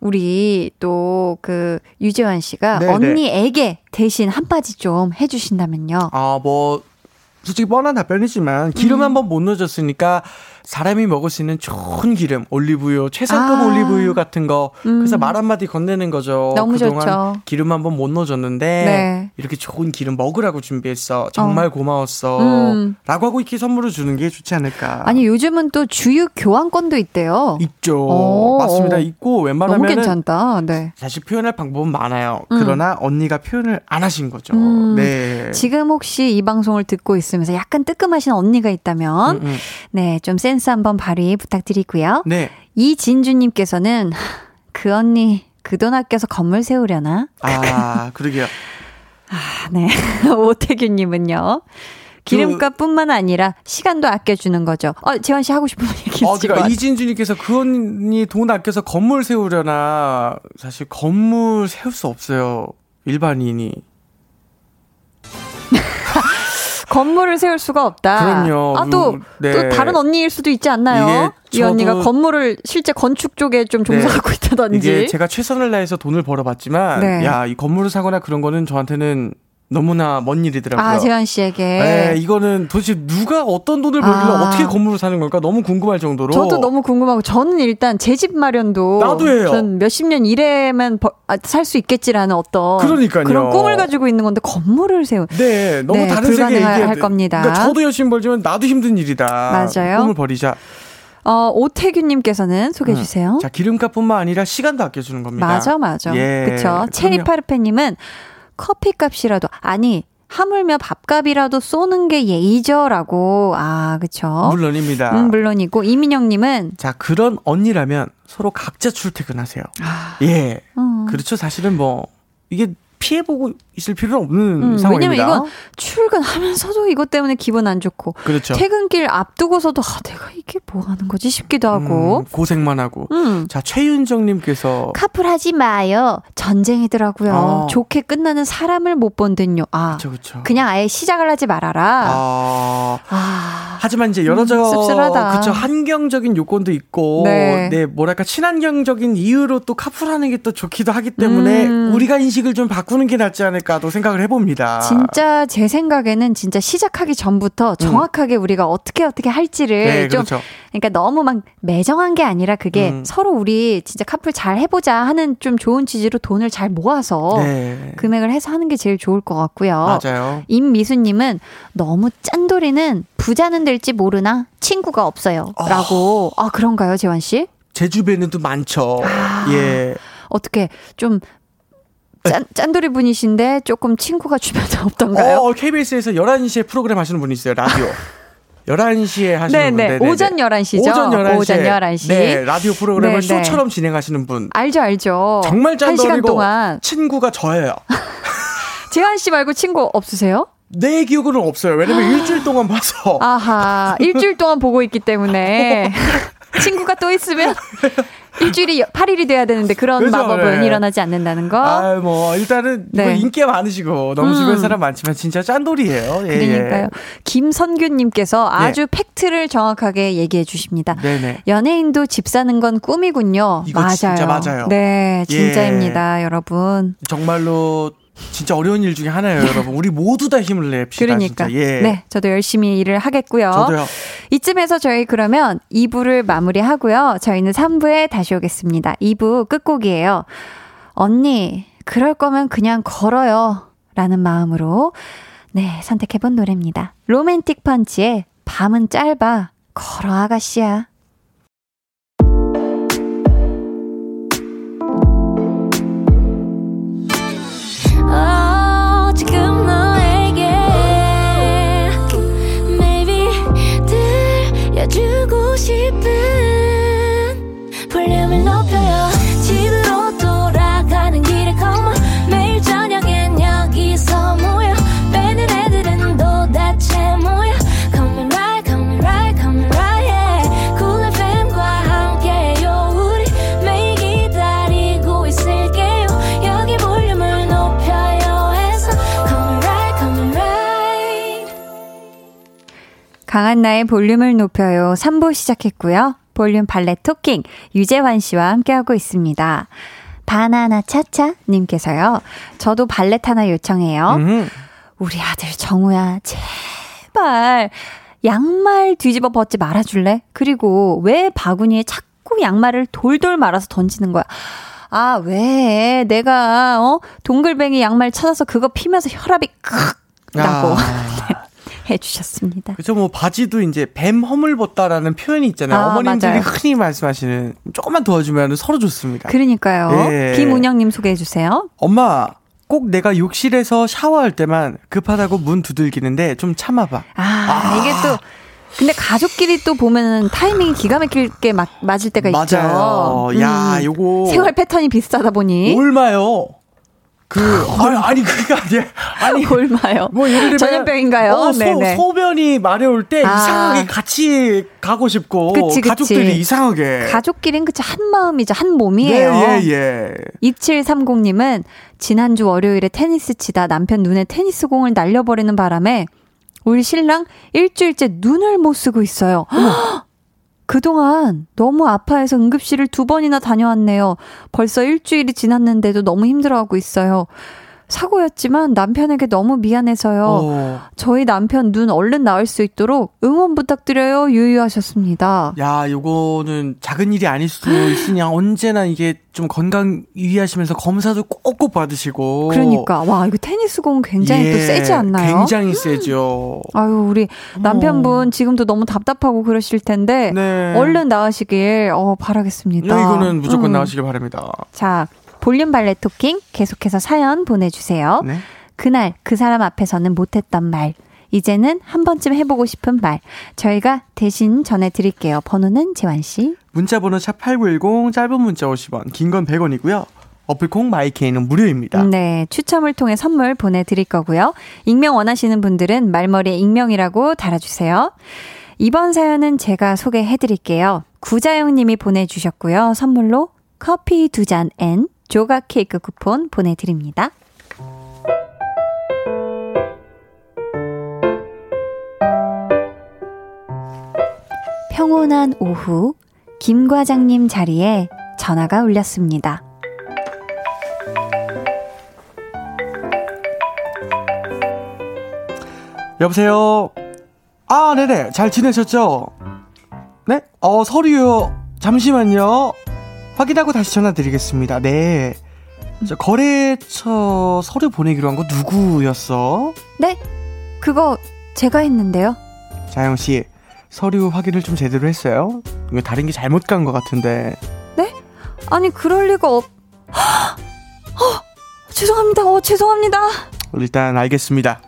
우리 또 그 유재환 씨가 네, 네. 언니에게 대신 한마디 좀 해주신다면요. 아, 뭐, 솔직히 뻔한 답변이지만, 기름 음. 한번 못 넣어줬으니까, 사람이 먹을 수 있는 좋은 기름, 올리브유, 최상급 아. 올리브유 같은 거, 그래서 음. 말 한마디 건네는 거죠. 너무 그동안 좋죠. 기름 한 번 못 넣어줬는데, 네. 이렇게 좋은 기름 먹으라고 준비했어. 정말 고마웠어. 음. 라고 하고 이렇게 선물을 주는 게 좋지 않을까. 아니 요즘은 또 주유 교환권도 있대요. 있죠. 오. 맞습니다. 있고, 너무 웬만하면 괜찮다. 네. 사실 표현할 방법은 많아요. 음. 그러나 언니가 표현을 안 하신 거죠. 음. 네. 지금 혹시 이 방송을 듣고 있으면서 약간 뜨끔하신 언니가 있다면 음, 음. 네, 좀 센스 한번 발휘 부탁드리고요. 네. 이진주님께서는 그 언니 그 돈 아껴서 건물 세우려나? 아, 그러게요. 아, 네. 오태규님은요. 기름값뿐만 아니라 시간도 아껴주는 거죠. 어, 재환 씨 하고 싶은 얘기 어, 있으실 것 그러니까. 이진주님께서 그 언니 돈 아껴서 건물 세우려나 사실 건물 세울 수 없어요 일반인이 건물을 세울 수가 없다. 그럼요. 아, 또, 네. 또 다른 언니일 수도 있지 않나요? 이 언니가 건물을 실제 건축 쪽에 좀 종사하고 있다든지. 이게 제가 최선을 다해서 돈을 벌어봤지만 네. 야 이 건물을 사거나 그런 거는 저한테는 너무나 먼 일이더라고요. 아, 재환 씨에게. 네, 이거는 도대체 누가 어떤 돈을 벌길래 아. 어떻게 건물을 사는 걸까 너무 궁금할 정도로. 저도 너무 궁금하고 저는 일단 제 집 마련도 나도 해요. 전 몇십 년 이래만 아, 살수 있겠지라는 어떤 그러니까요. 그런 꿈을 가지고 있는 건데 건물을 세운 네, 너무 네, 다른 세계 불가능할 얘기해야 돼. 겁니다. 그러니까 저도 열심히 벌지만 나도 힘든 일이다. 맞아요. 꿈을 버리자. 어, 오태규님께서는 소개해 음. 주세요. 자, 기름값뿐만 아니라 시간도 아껴주는 겁니다. 맞아, 맞아. 예, 그쵸. 체리파르페님은 커피 값이라도, 아니, 하물며 밥값이라도 쏘는 게 예의죠라고. 아, 그쵸. 물론입니다. 음, 물론이고, 이민영님은, 자, 그런 언니라면 서로 각자 출퇴근하세요. 아, 예. 음. 그렇죠. 사실은 뭐, 이게 피해보고 있을 필요는 없는 음, 상황입니다. 왜냐면 이건 출근하면서도 이것 때문에 기분 안 좋고, 그렇죠. 퇴근길 앞두고서도, 아, 내가 이게 뭐 하는 거지 싶기도 하고. 음, 고생만 하고. 음. 자, 최윤정님께서 카풀 하지 마요. 전쟁이더라고요. 아. 좋게 끝나는 사람을 못 본든요. 아, 그쵸, 그쵸. 그냥 아예 시작을 하지 말아라. 아, 아, 하지만 이제 여러 음, 저 씁쓸하다. 그쵸 한경적인 요건도 있고 네. 네. 뭐랄까 친환경적인 이유로 또 카풀하는 게 또 좋기도 하기 때문에 음. 우리가 인식을 좀 바꾸 는 게 낫지 않을까도 생각을 해봅니다. 진짜 제 생각에는 진짜 시작하기 전부터 정확하게 우리가 어떻게 어떻게 할지를 음. 네, 좀 그렇죠. 그러니까 너무 막 매정한 게 아니라 그게 음. 서로 우리 진짜 카풀 잘 해보자 하는 좀 좋은 취지로 돈을 잘 모아서 네. 금액을 해서 하는 게 제일 좋을 것 같고요. 맞아요. 임미수님은 너무 짠돌이는 부자는 될지 모르나 친구가 없어요. 라고. 아, 그런가요, 재환 씨? 제 주변에도 많죠. 아. 예. 어떻게 좀 짠, 짠돌이 분이신데 조금 친구가 주변에 없던가요? 어, KBS에서 11시에 프로그램 하시는 분이 있어요. 라디오. 11시에 하시는 분. 네네. 네네네. 오전 11시죠. 오전 11시에. 오전 11시. 네, 라디오 프로그램을 네네. 쇼처럼 진행하시는 분. 알죠, 알죠. 정말 짠돌이고 동안. 친구가 저예요. 재환 씨 말고 친구 없으세요? 내 기억으로는 없어요. 왜냐면 일주일 동안 봐서. 아하, 일주일 동안 보고 있기 때문에 친구가 또 있으면 일주일이 8일이 돼야 되는데 그런 그죠, 마법은 네. 일어나지 않는다는 거. 아, 뭐 일단은 네. 뭐 인기가 많으시고 너무 음. 주변 사람 많지만 진짜 짠돌이에요. 예, 그러니까요. 김선규님께서 아주 팩트를 정확하게 얘기해 주십니다. 예. 네네. 연예인도 집 사는 건 꿈이군요. 맞아요. 진짜 맞아요. 네, 예. 진짜입니다, 여러분. 정말로 진짜 어려운 일 중에 하나예요, 여러분. 우리 모두 다 힘을 냅시다. 그러니까. 진짜. 예. 네, 저도 열심히 일을 하겠고요. 저도요. 이쯤에서 저희 그러면 2부를 마무리하고요. 저희는 3부에 다시 오겠습니다. 2부 끝곡이에요. 언니, 그럴 거면 그냥 걸어요. 라는 마음으로 네, 선택해본 노래입니다. 로맨틱 펀치의 밤은 짧아, 걸어 아가씨야. 강한나의 볼륨을 높여요. 3부 시작했고요. 볼륨 발레 토킹 유재환 씨와 함께하고 있습니다. 바나나 차차 님께서요. 저도 발렛 하나 요청해요. 음. 우리 아들 정우야, 제발 양말 뒤집어 벗지 말아줄래? 그리고 왜 바구니에 자꾸 양말을 돌돌 말아서 던지는 거야? 아, 왜? 내가, 어? 동글뱅이 양말 찾아서 그거 피면서 혈압이 칵! 나고 아. 해주셨습니다. 그죠 뭐 바지도 이제 뱀 허물 벗다라는 표현이 있잖아요. 아, 어머님들이 맞아요. 흔히 말씀하시는 조금만 도와주면 서로 좋습니다. 그러니까요. 예. 김운영님 소개해주세요. 엄마 꼭 내가 욕실에서 샤워할 때만 급하다고 문 두들기는데 좀 참아봐. 아, 이게 또, 근데 가족끼리 또 보면은 타이밍이 기가 막힐게 맞, 맞을 때가 있죠. 맞아요. 야, 음. 요거 생활 패턴이 비슷하다 보니. 얼마요? 그 아니, 아니 그게 아니야. 아니 얼마요? 뭐 예를 들면 전염병인가요? 어, 소. 소변이 마려울 때 아. 이상하게 같이 가고 싶고 그치, 그치. 가족들이 이상하게 가족끼리는 그치 한 마음이죠 한 몸이에요. 네, 예, 예. 2730님은 지난주 월요일에 테니스 치다 남편 눈에 테니스 공을 날려버리는 바람에 우리 신랑 일주일째 눈을 못 쓰고 있어요. 그동안 너무 아파해서 응급실을 두 번이나 다녀왔네요. 벌써 일주일이 지났는데도 너무 힘들어하고 있어요. 사고였지만 남편에게 너무 미안해서요. 어. 저희 남편 눈 얼른 나을 수 있도록 응원 부탁드려요. 유유하셨습니다. 야, 요거는 작은 일이 아닐 수도 있으냐. 언제나 이게 좀 건강 유의하시면서 검사도 꼭꼭 받으시고. 그러니까 와 이거 테니스 공 굉장히 또 예, 세지 않나요? 굉장히 세죠. 아유 우리 남편분 지금도 너무 답답하고 그러실 텐데 네. 얼른 나으시길 어 바라겠습니다. 네, 이거는 무조건 음. 나오시길 바랍니다. 자 볼륨 발레 토킹 계속해서 사연 보내주세요. 네. 그날 그 사람 앞에서는 못했던 말. 이제는 한 번쯤 해보고 싶은 말. 저희가 대신 전해드릴게요. 번호는 재환 씨. 문자번호 샵8910 짧은 문자 50원, 긴 건 100원이고요. 어플콩 마이케이는 무료입니다. 네, 추첨을 통해 선물 보내드릴 거고요. 익명 원하시는 분들은 말머리에 익명이라고 달아주세요. 이번 사연은 제가 소개해드릴게요. 구자영님이 보내주셨고요. 선물로 커피 두 잔 and 조각 케이크 쿠폰 보내드립니다. 평온한 오후, 김 과장님 자리에 전화가 울렸습니다. 여보세요? 아, 네네. 잘 지내셨죠? 네? 어, 서류요. 잠시만요. 확인하고 다시 전화드리겠습니다. 네. 저 거래처 서류 보내기로 한 거 누구였어? 네? 그거 제가 했는데요. 자영 씨, 서류 확인을 좀 제대로 했어요? 이거 다른 게 잘못 간 것 같은데. 아니 그럴 리가 없. 어, 죄송합니다. 어, 죄송합니다. 일단 알겠습니다.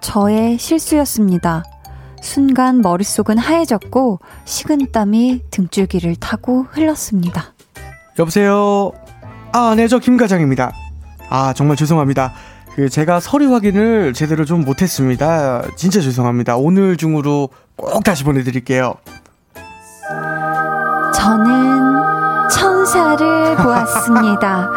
저의 실수였습니다. 순간 머릿속은 하얘졌고 식은땀이 등줄기를 타고 흘렀습니다. 여보세요? 아, 네, 저 김 과장입니다. 아, 정말 죄송합니다. 그, 제가 서류 확인을 제대로 좀 못했습니다. 진짜 죄송합니다. 오늘 중으로 꼭 다시 보내드릴게요. 저는 천사를 보았습니다.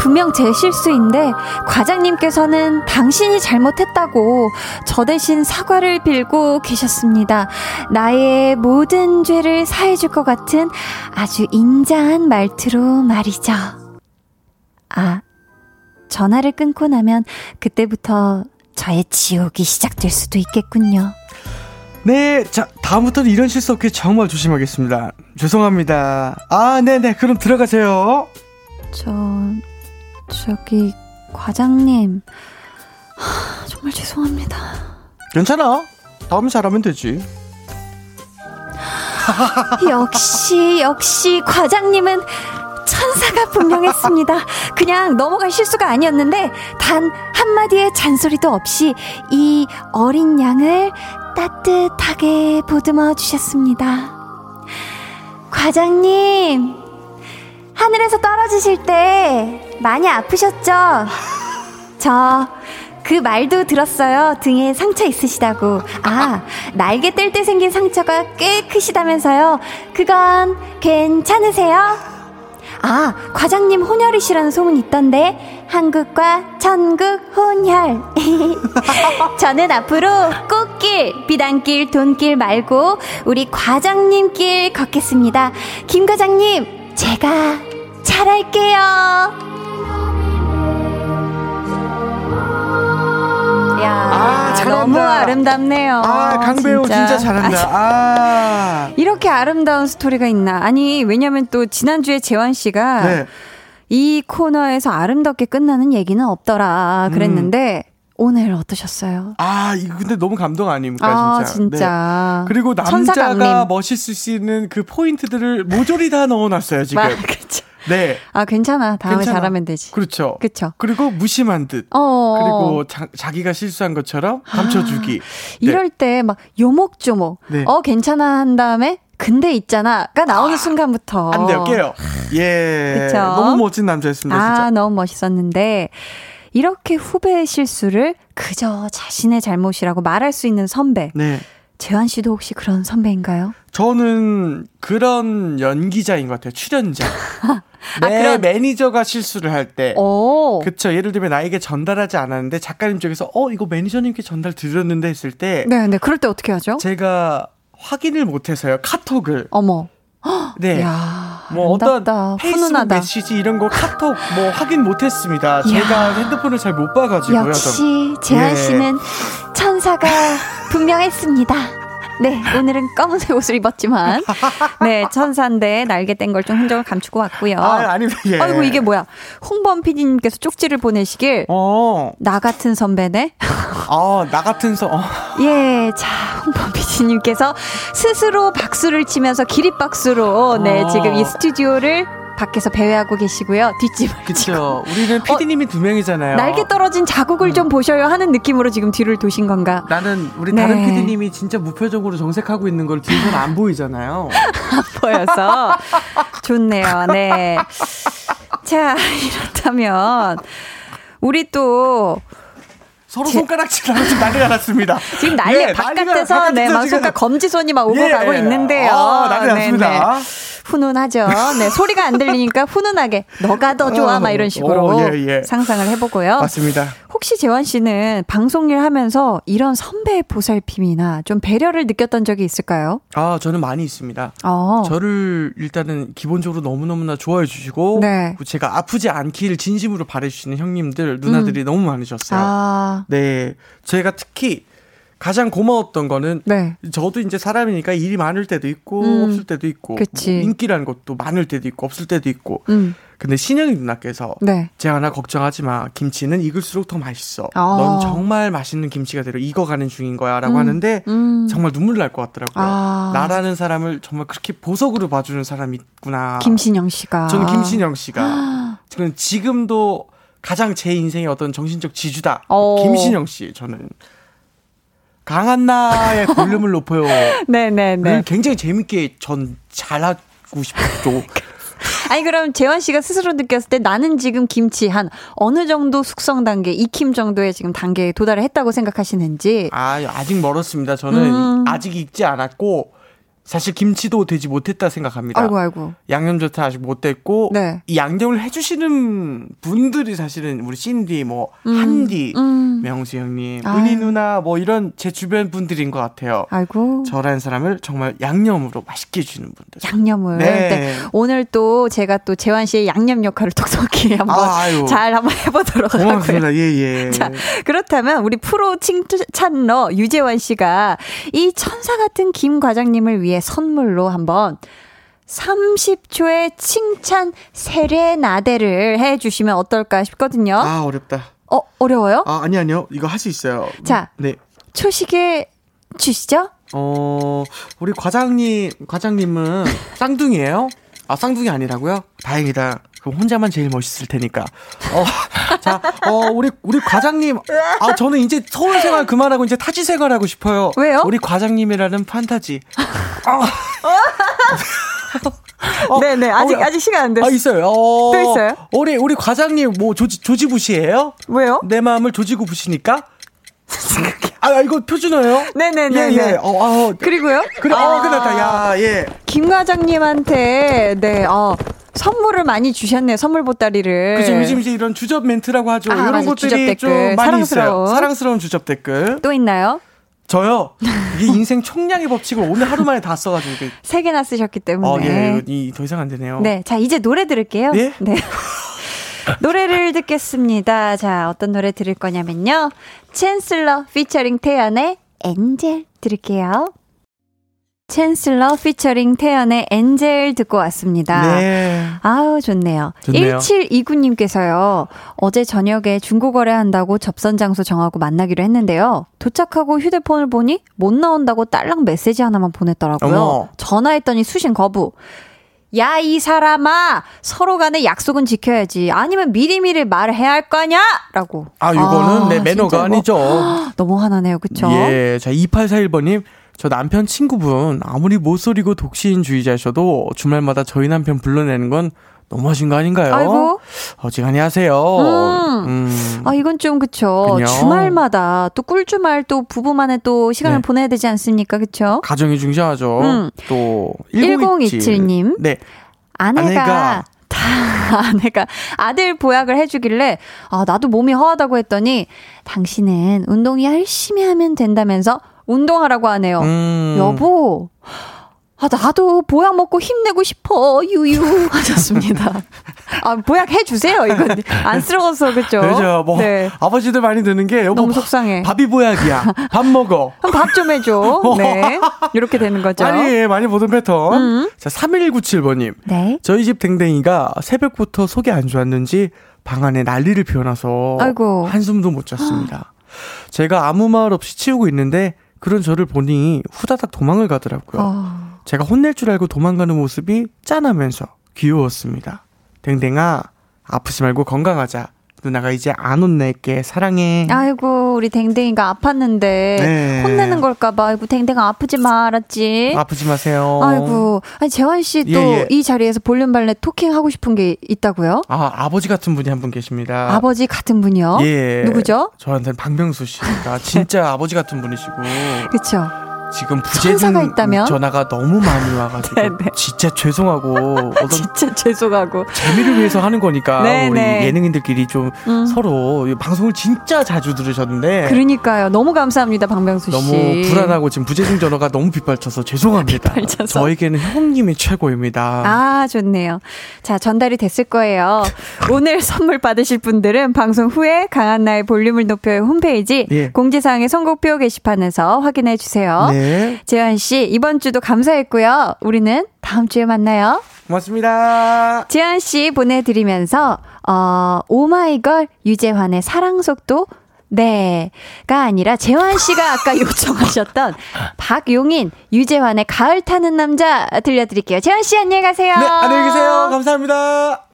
분명 제 실수인데 과장님께서는 당신이 잘못했다고 저 대신 사과를 빌고 계셨습니다. 나의 모든 죄를 사해줄 것 같은 아주 인자한 말투로 말이죠. 아, 전화를 끊고 나면 그때부터 저의 지옥이 시작될 수도 있겠군요. 네, 자, 다음부터는 이런 실수 없게 정말 조심하겠습니다. 죄송합니다. 아, 네네, 그럼 들어가세요. 저, 저기, 과장님, 하, 정말 죄송합니다. 괜찮아. 다음에 잘하면 되지. 역시, 역시, 과장님은 천사가 분명했습니다. 그냥 넘어갈 실수가 아니었는데, 단 한마디의 잔소리도 없이 이 어린 양을 따뜻하게 보듬어 주셨습니다. 과장님, 하늘에서 떨어지실 때 많이 아프셨죠? 저, 그 말도 들었어요. 등에 상처 있으시다고. 아, 날개 뗄 때 생긴 상처가 꽤 크시다면서요. 그건 괜찮으세요? 아, 과장님 혼혈이시라는 소문 있던데. 한국과 천국 혼혈. 저는 앞으로 꽃길, 비단길, 돈길 말고 우리 과장님길 걷겠습니다. 김 과장님, 제가 잘할게요. 잘한다. 너무 아름답네요. 아, 강배우 진짜, 잘한다. 아. 이렇게 아름다운 스토리가 있나? 아니, 왜냐면 또 지난주에 재환 씨가 네. 이 코너에서 아름답게 끝나는 얘기는 없더라 그랬는데 음. 오늘 어떠셨어요? 아, 이거 근데 너무 감동 아닙니까, 아, 진짜. 진짜. 네. 그리고 남자가 강림. 멋있을 수 있는 그 포인트들을 모조리 다 넣어놨어요, 지금. 아, 그쵸. 네. 아, 괜찮아. 다음에 괜찮아. 잘하면 되지. 그렇죠. 그쵸. 그리고 무심한 듯. 어. 그리고 자, 자기가 실수한 것처럼 감춰주기. 네. 이럴 때 막 요목조목. 네. 어, 괜찮아 한 다음에 근데 있잖아가 나오는 순간부터. 안 돼요, 깨요. 예. 그쵸. 너무 멋진 남자였습니다, 아, 진짜. 너무 멋있었는데 이렇게 후배의 실수를 그저 자신의 잘못이라고 말할 수 있는 선배. 네. 재환 씨도 혹시 그런 선배인가요? 저는 그런 연기자인 것 같아요. 출연자. 내 아, 그런- 매니저가 실수를 할 때. 오. 그쵸. 예를 들면 나에게 전달하지 않았는데 작가님 쪽에서 어, 이거 매니저님께 전달 드렸는데 했을 때 네, 네. 그럴 때 어떻게 하죠? 제가 확인을 못해서요. 카톡을. 어머. 네. 야, 뭐 아름답다. 어떤 페이스북 훈훈하다. 메시지 이런 거 카톡 뭐 확인 못했습니다. 제가 핸드폰을 잘 못 봐가지고요. 역시 재환 예. 씨는 천사가 분명했습니다. 네, 오늘은 검은색 옷을 입었지만, 네, 천사인데 날개 뗀 걸 좀 흔적을 감추고 왔고요. 아, 아닙니다. 예. 아이고, 이게 뭐야. 홍범 PD님께서 쪽지를 보내시길, 어, 나 같은 선배네? 아, 나 같은 서, 어. 예, 자, 홍범 PD님께서 스스로 박수를 치면서 기립박수로, 네, 아. 지금 이 스튜디오를 밖에서 배회하고 계시고요. 뒷집을 그쵸. 우리는 PD님이 두 명이잖아요. 어, 날개 떨어진 자국을 좀 보셔요 하는 느낌으로 지금 뒤를 도신 건가? 나는 우리 네. 다른 PD님이 진짜 무표정으로 정색하고 있는 걸 뒤에서는 안 보이잖아요. 보여서 좋네요. 네. 자, 이렇다면 우리 또 서로 손가락질하고 지금 난리가 났습니다. 지금 난리 예, 바깥에서 난리가- 네, 바깥에서 막 지금- 손가락 검지 손이 막 오고 예. 가고 있는데요. 아, 난리 네, 났습니다. 네. 훈훈하죠. 네, 소리가 안 들리니까 훈훈하게 너가 더 좋아 막 이런 식으로 어, 예, 예. 상상을 해보고요. 맞습니다. 혹시 재환 씨는 방송일 하면서 이런 선배의 보살핌이나 좀 배려를 느꼈던 적이 있을까요? 아, 저는 많이 있습니다. 어. 저를 일단은 기본적으로 너무너무나 좋아해 주시고 네. 제가 아프지 않기를 진심으로 바래 주시는 형님들, 누나들이 너무 많으셨어요. 음. 아, 네. 제가 특히 가장 고마웠던 거는 네. 저도 이제 사람이니까 일이 많을 때도 있고 음, 없을 때도 있고. 뭐 인기라는 것도 많을 때도 있고 없을 때도 있고 음, 근데 신영이 누나께서 네. 재환아 걱정하지 마 김치는 익을수록 더 맛있어 아. 넌 정말 맛있는 김치가 되려 익어가는 중인 거야라고 음, 하는데 음. 정말 눈물 날 것 같더라고요 아. 나라는 사람을 정말 그렇게 보석으로 봐주는 사람이 있구나 김신영 씨가. 저는 김신영 씨가 저는 지금도 가장 제 인생의 어떤 정신적 지주다 어. 김신영 씨 저는 강한나의 볼륨을 높여요 네네네. 를 굉장히 재밌게 전 잘하고 싶죠. 아니 그럼 재환 씨가 스스로 느꼈을 때 나는 지금 김치 한 어느 정도 숙성 단계, 익힘 정도의 지금 단계에 도달을 했다고 생각하시는지. 아, 아직 멀었습니다. 저는 음. 아직 익지 않았고 사실 김치도 되지 못했다 생각합니다. 아이고 아이고. 양념조차 아직 못 됐고 네. 이 양념을 해 주시는 분들이 사실은 우리 신디, 뭐 음, 한디, 음. 명수 형님, 아유. 은희 누나 뭐 이런 제 주변 분들인 것 같아요. 아이고. 저라는 사람을 정말 양념으로 맛있게 해 주는 분들. 양념을. 네. 네. 오늘 또 제가 또 재환 씨의 양념 역할을 톡톡히 한번 아. 잘 한번 해 보도록 하고요. 고맙습니다. 예, 예. 자, 그렇다면 우리 프로 칭찬러 유재환 씨가 이 천사 같은 김 과장님을 위해 선물로 한번 30초의 칭찬 세레나데를 해 주시면 어떨까 싶거든요. 아, 어렵다. 어, 어려워요? 아, 아니, 아니요. 이거 할 수 있어요. 자. 네. 초식에 주시죠? 어, 우리 과장님, 과장님은 쌍둥이에요? 아, 쌍둥이 아니라고요? 다행이다. 그럼 혼자만 제일 멋있을 테니까. 어, 자, 어, 우리, 우리 과장님. 아, 저는 이제 서울 생활 그만하고 이제 타지 생활하고 싶어요. 왜요? 우리 과장님이라는 판타지. 어, 네네, 아직, 어, 아직 시간 안 됐어요. 아, 있어요. 어, 또 있어요? 우리, 우리 과장님 뭐 조지, 조지부시예요 왜요? 내 마음을 조지고 부시니까? 아, 이거 표준어예요? 네네네. 예, 예. 어, 어, 그리고요? 그래, 아, 어, 끝났다. 야, 예. 김 과장님한테, 네, 어, 선물을 많이 주셨네요. 선물 보따리를. 그죠 요즘 이제 이런 주접 멘트라고 하죠. 아, 이런 맞아. 것들이. 좀 많이 사랑스러운. 있어요. 사랑스러운 주접 댓글. 또 있나요? 저요. 이게 인생 총량의 법칙을 오늘 하루 만에 다 써가지고. 세 개나 쓰셨기 때문에. 어, 예, 이 더 이상 안 되네요. 네. 자, 이제 노래 들을게요. 예? 네. 노래를 듣겠습니다. 자, 어떤 노래 들을 거냐면요. 챈슬러 피처링 태연의 엔젤 들을게요. 챈슬러 피처링 태연의 엔젤 듣고 왔습니다. 네. 아우, 좋네요. 좋네요. 1729님께서요, 어제 저녁에 중고거래 한다고 접선 장소 정하고 만나기로 했는데요. 도착하고 휴대폰을 보니 못 나온다고 딸랑 메시지 하나만 보냈더라고요. 어머. 전화했더니 수신 거부. 야, 이 사람아! 서로 간에 약속은 지켜야지. 아니면 미리미리 말을 해야 할거 아냐? 라고. 아, 이거는 아, 내 매너가 아니죠. 너무 화나네요, 그쵸? 예. 자, 2841번님. 저 남편 친구분 아무리 모쏠이고 독신주의자셔도 주말마다 저희 남편 불러내는 건 너무하신 거 아닌가요? 아이고. 어지간히 하세요. 음. 음. 아, 이건 좀 그쵸. 그냥. 주말마다 또 꿀주말 또 부부만의 또 시간을 네. 보내야 되지 않습니까? 그쵸? 가정이 중요하죠. 음. 또 1027 님. 네. 아내가, 아내가 다 아내가 아들 보약을 해주길래 아 나도 몸이 허하다고 했더니 당신은 운동 열심히 하면 된다면서 운동하라고 하네요. 음. 여보. 아, 나도 보약 먹고 힘내고 싶어. 유유. 하셨습니다. 아, 보약 해주세요. 이건 안쓰러워서, 그죠? 그렇죠. 뭐 네. 아버지들 많이 드는 게 여보 너무 속상해. 밥이 보약이야. 밥 먹어. 그럼 밥 좀 해줘. 네. 이렇게 되는 거죠. 많이 많이 보던 패턴. 음. 자, 3197번님. 네. 저희 집 댕댕이가 새벽부터 속이 안 좋았는지 방 안에 난리를 피워놔서 아이고. 한숨도 못 잤습니다. 제가 아무 말 없이 치우고 있는데 그런 저를 보니 후다닥 도망을 가더라고요. 어. 제가 혼낼 줄 알고 도망가는 모습이 짠하면서 귀여웠습니다. 댕댕아, 아프지 말고 건강하자. 누나가 이제 안 혼낼게. 사랑해. 아이고, 우리 댕댕이가 아팠는데, 네. 혼내는 걸까봐, 아이고, 댕댕아 아프지 마, 알았지? 아프지 마세요. 아이고, 아니, 재환 씨또 예, 이 예. 자리에서 볼륨 발레 토킹 하고 싶은 게 있다고요? 아, 아버지 같은 분이 한 분 계십니다. 아버지 같은 분이요? 예. 누구죠? 저한테는 박명수 씨가 진짜 아버지 같은 분이시고 그쵸. 지금 부재중 있다면? 전화가 너무 많이 와가지고 네, 네. 진짜 죄송하고 어떤 진짜 죄송하고. 재미를 위해서 하는 거니까 네, 우리 네. 예능인들끼리 좀 음. 서로 이 방송을 진짜 자주 들으셨는데 그러니까요. 너무 감사합니다, 박명수 씨. 너무 불안하고 지금 부재중 전화가 너무 빗발쳐서 죄송합니다. 빗발쳐서. 저에게는 형님이 최고입니다. 아, 좋네요. 자, 전달이 됐을 거예요. 오늘 선물 받으실 분들은 방송 후에 강한나의 볼륨을 높여요 홈페이지 예. 공지사항의 선곡표 게시판에서 확인해 주세요. 네, 재환 씨, 이번 주도 감사했고요. 우리는 다음 주에 만나요. 고맙습니다. 재환 씨 보내드리면서, 어, 오마이걸 유재환의 사랑 속도 네가 아니라 재환 씨가 아까 요청하셨던 박용인 유재환의 가을 타는 남자 들려드릴게요. 재환 씨 안녕히 가세요. 네, 안녕히 계세요. 감사합니다.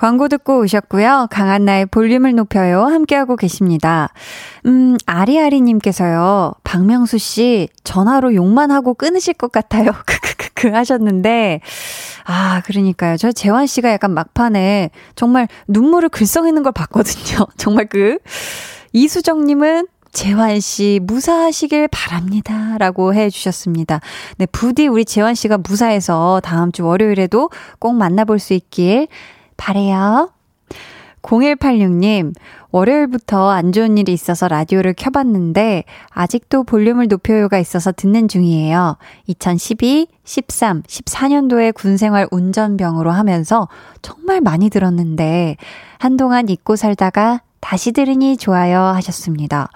광고 듣고 오셨고요. 강한나의 볼륨을 높여요. 함께하고 계십니다. 음, 아리아리님께서요. 박명수 씨, 전화로 욕만 하고 끊으실 것 같아요. 크크크크 하셨는데, 아, 그러니까요. 저 재환 씨가 약간 막판에 정말 눈물을 글썽이는 걸 봤거든요. 정말 그, 이수정님은 재환 씨 무사하시길 바랍니다. 라고 해 주셨습니다. 네, 부디 우리 재환 씨가 무사해서 다음 주 월요일에도 꼭 만나볼 수 있길 바래요. 0186님, 월요일부터 안 좋은 일이 있어서 라디오를 켜봤는데, 아직도 볼륨을 높여요가 있어서 듣는 중이에요. 2012, 13, 14년도에 군생활 운전병으로 하면서 정말 많이 들었는데, 한동안 잊고 살다가 다시 들으니 좋아요 하셨습니다.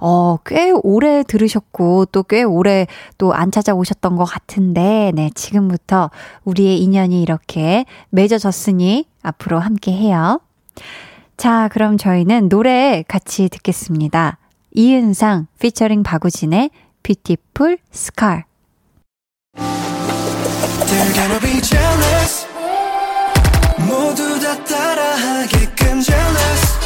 어, 꽤 오래 들으셨고, 또 꽤 오래 또 안 찾아오셨던 것 같은데, 네, 지금부터 우리의 인연이 이렇게 맺어졌으니 앞으로 함께 해요. 자, 그럼 저희는 노래 같이 듣겠습니다. 이은상 피처링 박우진의 뷰티풀 스칼. 모두 다 따라하게끔 jealous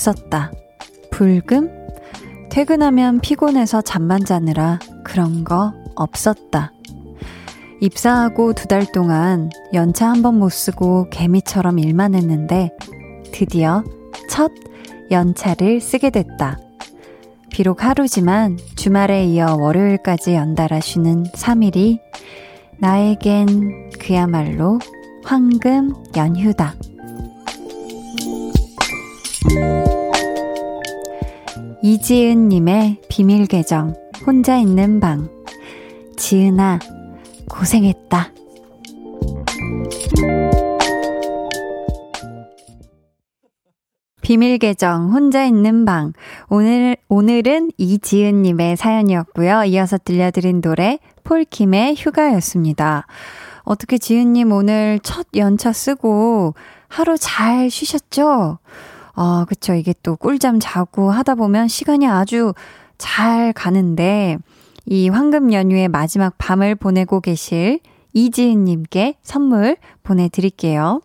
없었다. 불금? 퇴근하면 피곤해서 잠만 자느라 그런 거 없었다. 입사하고 두 달 동안 연차 한 번 못 쓰고 개미처럼 일만 했는데 드디어 첫 연차를 쓰게 됐다. 비록 하루지만 주말에 이어 월요일까지 연달아 쉬는 3일이 나에겐 그야말로 황금 연휴다. 이지은님의 비밀 계정, 혼자 있는 방. 지은아, 고생했다. 비밀 계정, 혼자 있는 방. 오늘, 오늘은 이지은 님의 사연이었고요. 이어서 들려드린 노래, 폴킴의 휴가였습니다. 어떻게 지은 님 오늘 첫 연차 쓰고 하루 잘 쉬셨죠? 어, 그쵸. 이게 또 꿀잠 자고 하다 보면 시간이 아주 잘 가는데, 이 황금 연휴의 마지막 밤을 보내고 계실 이지은님께 선물 보내드릴게요.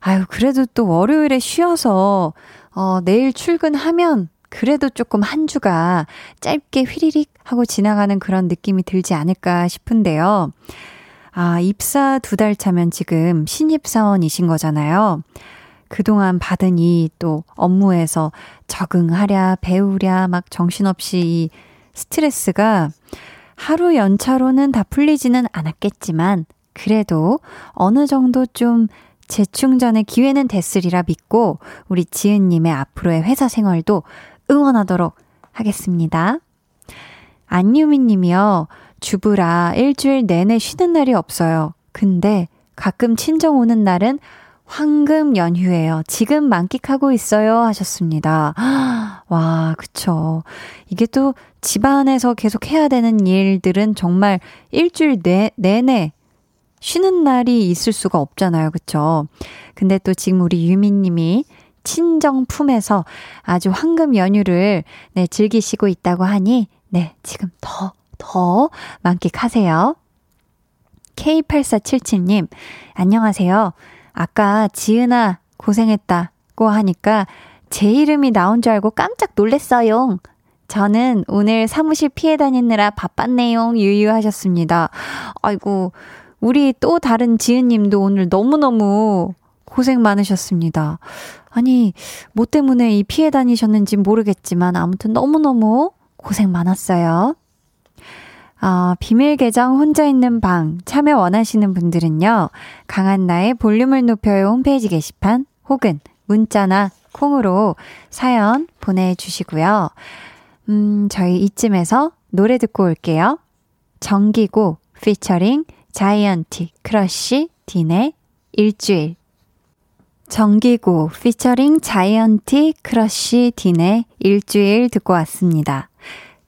아유, 그래도 또 월요일에 쉬어서, 어, 내일 출근하면 그래도 조금 한 주가 짧게 휘리릭 하고 지나가는 그런 느낌이 들지 않을까 싶은데요. 아, 입사 두 달 차면 지금 신입사원이신 거잖아요. 그동안 받은 이 또 업무에서 적응하랴, 배우랴, 막 정신없이 이 스트레스가 하루 연차로는 다 풀리지는 않았겠지만, 그래도 어느 정도 좀 재충전의 기회는 됐으리라 믿고, 우리 지은님의 앞으로의 회사 생활도 응원하도록 하겠습니다. 안유미 님이요. 주부라 일주일 내내 쉬는 날이 없어요. 근데 가끔 친정 오는 날은 황금 연휴예요. 지금 만끽하고 있어요. 하셨습니다. 와, 그쵸. 이게 또 집안에서 계속 해야 되는 일들은 정말 일주일 내, 내내 쉬는 날이 있을 수가 없잖아요. 그쵸. 근데 또 지금 우리 유미님이 친정 품에서 아주 황금 연휴를 네, 즐기시고 있다고 하니, 네, 지금 더, 더 만끽하세요. K8477님, 안녕하세요. 아까 지은아 고생했다고 하니까 제 이름이 나온 줄 알고 깜짝 놀랬어요. 저는 오늘 사무실 피해 다니느라 바빴네요. 유유하셨습니다. 아이고, 우리 또 다른 지은님도 오늘 너무너무 고생 많으셨습니다. 아니, 뭐 때문에 이 피해 다니셨는지 모르겠지만 아무튼 너무너무 고생 많았어요. 어, 비밀 계정 혼자 있는 방 참여 원하시는 분들은요. 강한나의 볼륨을 높여요 홈페이지 게시판 혹은 문자나 콩으로 사연 보내주시고요. 음, 저희 이쯤에서 노래 듣고 올게요. 정기고 피처링 자이언티 크러쉬 딘의 일주일 정기고 피처링 자이언티 크러쉬 딘의 일주일 듣고 왔습니다.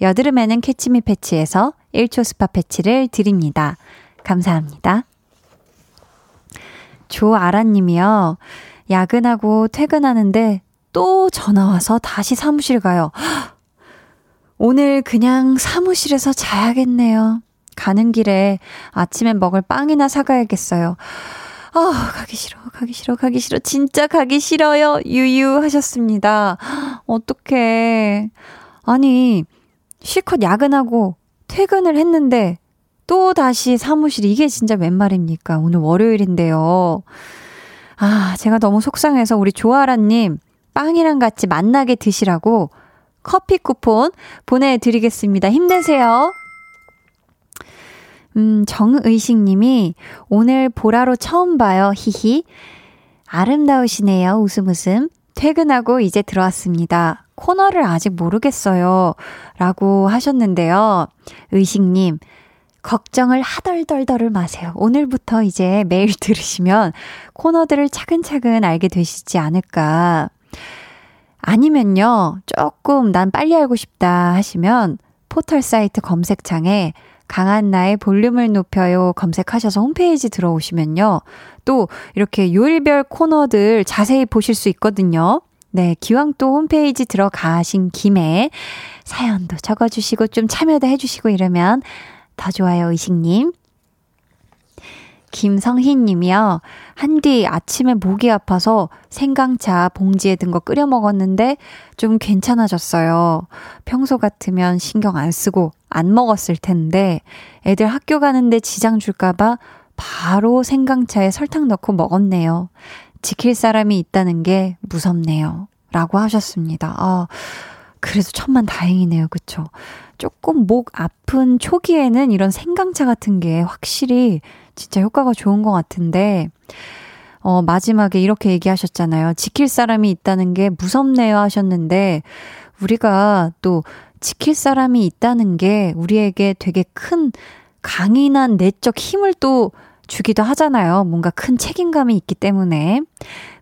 여드름에는 캐치미 패치에서 1초 스파 패치를 드립니다. 감사합니다. 조아라님이요. 야근하고 퇴근하는데 또 전화와서 다시 사무실 가요. 오늘 그냥 사무실에서 자야겠네요. 가는 길에 아침에 먹을 빵이나 사가야겠어요. 아, 가기 싫어, 가기 싫어, 가기 싫어. 진짜 가기 싫어요. 유유 하셨습니다. 어떡해. 아니, 실컷 야근하고 퇴근을 했는데 또 다시 사무실 이게 진짜 웬 말입니까? 오늘 월요일인데요. 아, 제가 너무 속상해서 우리 조아라님 빵이랑 같이 만나게 드시라고 커피 쿠폰 보내드리겠습니다. 힘내세요. 음, 정의식 님이 오늘 보라로 처음 봐요. 히히. 아름다우시네요. 웃음 웃음. 퇴근하고 이제 들어왔습니다. 코너를 아직 모르겠어요. 라고 하셨는데요. 의식님, 걱정을 하덜덜덜을 마세요. 오늘부터 이제 매일 들으시면 코너들을 차근차근 알게 되시지 않을까. 아니면요, 조금 난 빨리 알고 싶다 하시면 포털 사이트 검색창에 강한 나의 볼륨을 높여요 검색하셔서 홈페이지 들어오시면요. 또 이렇게 요일별 코너들 자세히 보실 수 있거든요. 네, 기왕 또 홈페이지 들어가신 김에 사연도 적어주시고 좀 참여도 해주시고 이러면 더 좋아요, 의식님. 김성희 님이요. 한디 아침에 목이 아파서 생강차 봉지에 든 거 끓여 먹었는데 좀 괜찮아졌어요. 평소 같으면 신경 안 쓰고 안 먹었을 텐데 애들 학교 가는데 지장 줄까봐 바로 생강차에 설탕 넣고 먹었네요. 지킬 사람이 있다는 게 무섭네요. 라고 하셨습니다. 아, 그래도 천만 다행이네요. 그쵸? 조금 목 아픈 초기에는 이런 생강차 같은 게 확실히 진짜 효과가 좋은 것 같은데, 어, 마지막에 이렇게 얘기하셨잖아요. 지킬 사람이 있다는 게 무섭네요 하셨는데, 우리가 또 지킬 사람이 있다는 게 우리에게 되게 큰 강인한 내적 힘을 또 주기도 하잖아요. 뭔가 큰 책임감이 있기 때문에.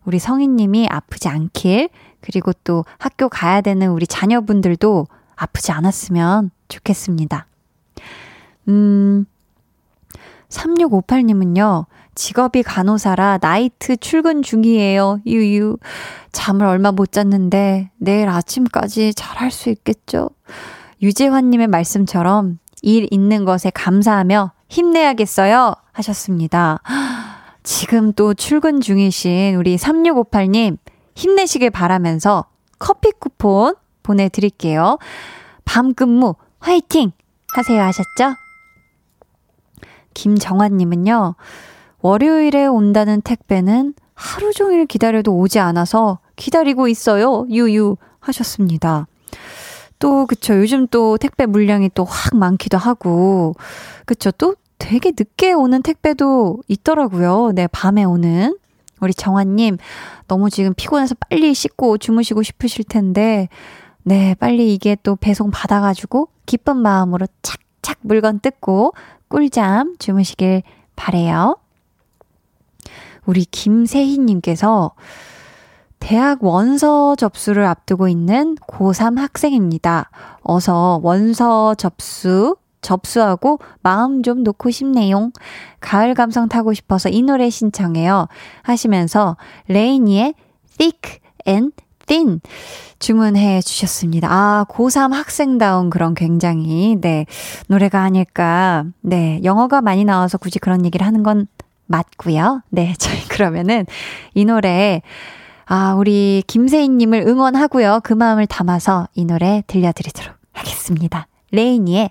우리 성인님이 아프지 않길, 그리고 또 학교 가야 되는 우리 자녀분들도 아프지 않았으면 좋겠습니다. 음, 3658님은요, 직업이 간호사라 나이트 출근 중이에요. 유유. 잠을 얼마 못 잤는데 내일 아침까지 잘 할 수 있겠죠? 유재환님의 말씀처럼 일 있는 것에 감사하며 힘내야겠어요. 하셨습니다. 지금 또 출근 중이신 우리 3658님 힘내시길 바라면서 커피 쿠폰 보내드릴게요. 밤 근무 화이팅! 하세요 하셨죠? 김정환님은요, 월요일에 온다는 택배는 하루 종일 기다려도 오지 않아서 기다리고 있어요. 유유 하셨습니다. 또, 그쵸. 요즘 또 택배 물량이 또 확 많기도 하고, 그쵸. 또 되게 늦게 오는 택배도 있더라고요. 네, 밤에 오는. 우리 정환님, 너무 지금 피곤해서 빨리 씻고 주무시고 싶으실 텐데, 네, 빨리 이게 또 배송 받아가지고, 기쁜 마음으로 착착 물건 뜯고, 꿀잠 주무시길 바래요. 우리 김세희님께서 대학 원서 접수를 앞두고 있는 고3 학생입니다. 어서 원서 접수, 접수하고 마음 좀 놓고 싶네요. 가을 감성 타고 싶어서 이 노래 신청해요. 하시면서 레이니의 Thick and Thin 주문해 주셨습니다. 아, 고3 학생다운 그런 굉장히, 네, 노래가 아닐까. 네, 영어가 많이 나와서 굳이 그런 얘기를 하는 건 맞고요. 네, 저희 그러면은 이 노래, 아, 우리 김세희님을 응원하고요. 그 마음을 담아서 이 노래 들려드리도록 하겠습니다. 레이니의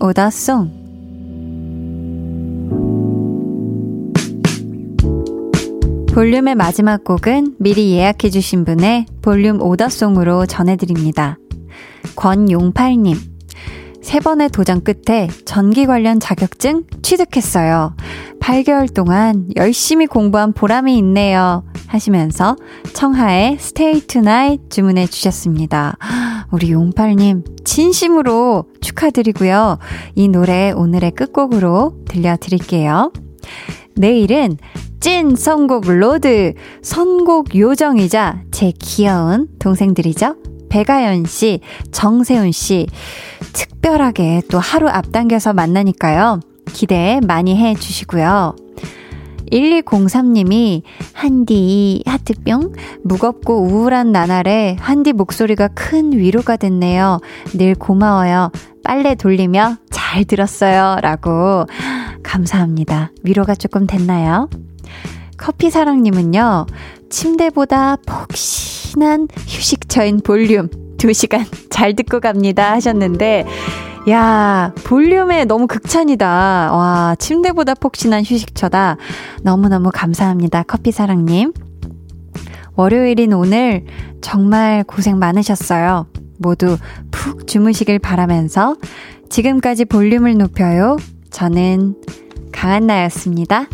오더송. 볼륨의 마지막 곡은 미리 예약해주신 분의 볼륨 오더송으로 전해드립니다. 권용팔님. 세 번의 도전 끝에 전기 관련 자격증 취득했어요. 8개월 동안 열심히 공부한 보람이 있네요. 하시면서 청하의 Stay Tonight 주문해 주셨습니다. 우리 용팔님, 진심으로 축하드리고요. 이 노래 오늘의 끝곡으로 들려드릴게요. 내일은 찐 선곡 road, 선곡 요정이자 제 귀여운 동생들이죠. 배가연 씨, 정세훈 씨, 특별하게 또 하루 앞당겨서 만나니까요. 기대 많이 해 주시고요. 1203님이 한디 하트뿅 무겁고 우울한 나날에 한디 목소리가 큰 위로가 됐네요. 늘 고마워요. 빨래 돌리며 잘 들었어요. 라고 감사합니다. 위로가 조금 됐나요? 커피 사랑님은요, 침대보다 폭신한 휴식처인 볼륨 2시간 잘 듣고 갑니다 하셨는데, 야, 볼륨에 너무 극찬이다. 와, 침대보다 폭신한 휴식처다. 너무너무 감사합니다. 커피사랑님. 월요일인 오늘 정말 고생 많으셨어요. 모두 푹 주무시길 바라면서 지금까지 볼륨을 높여요. 저는 강한나였습니다.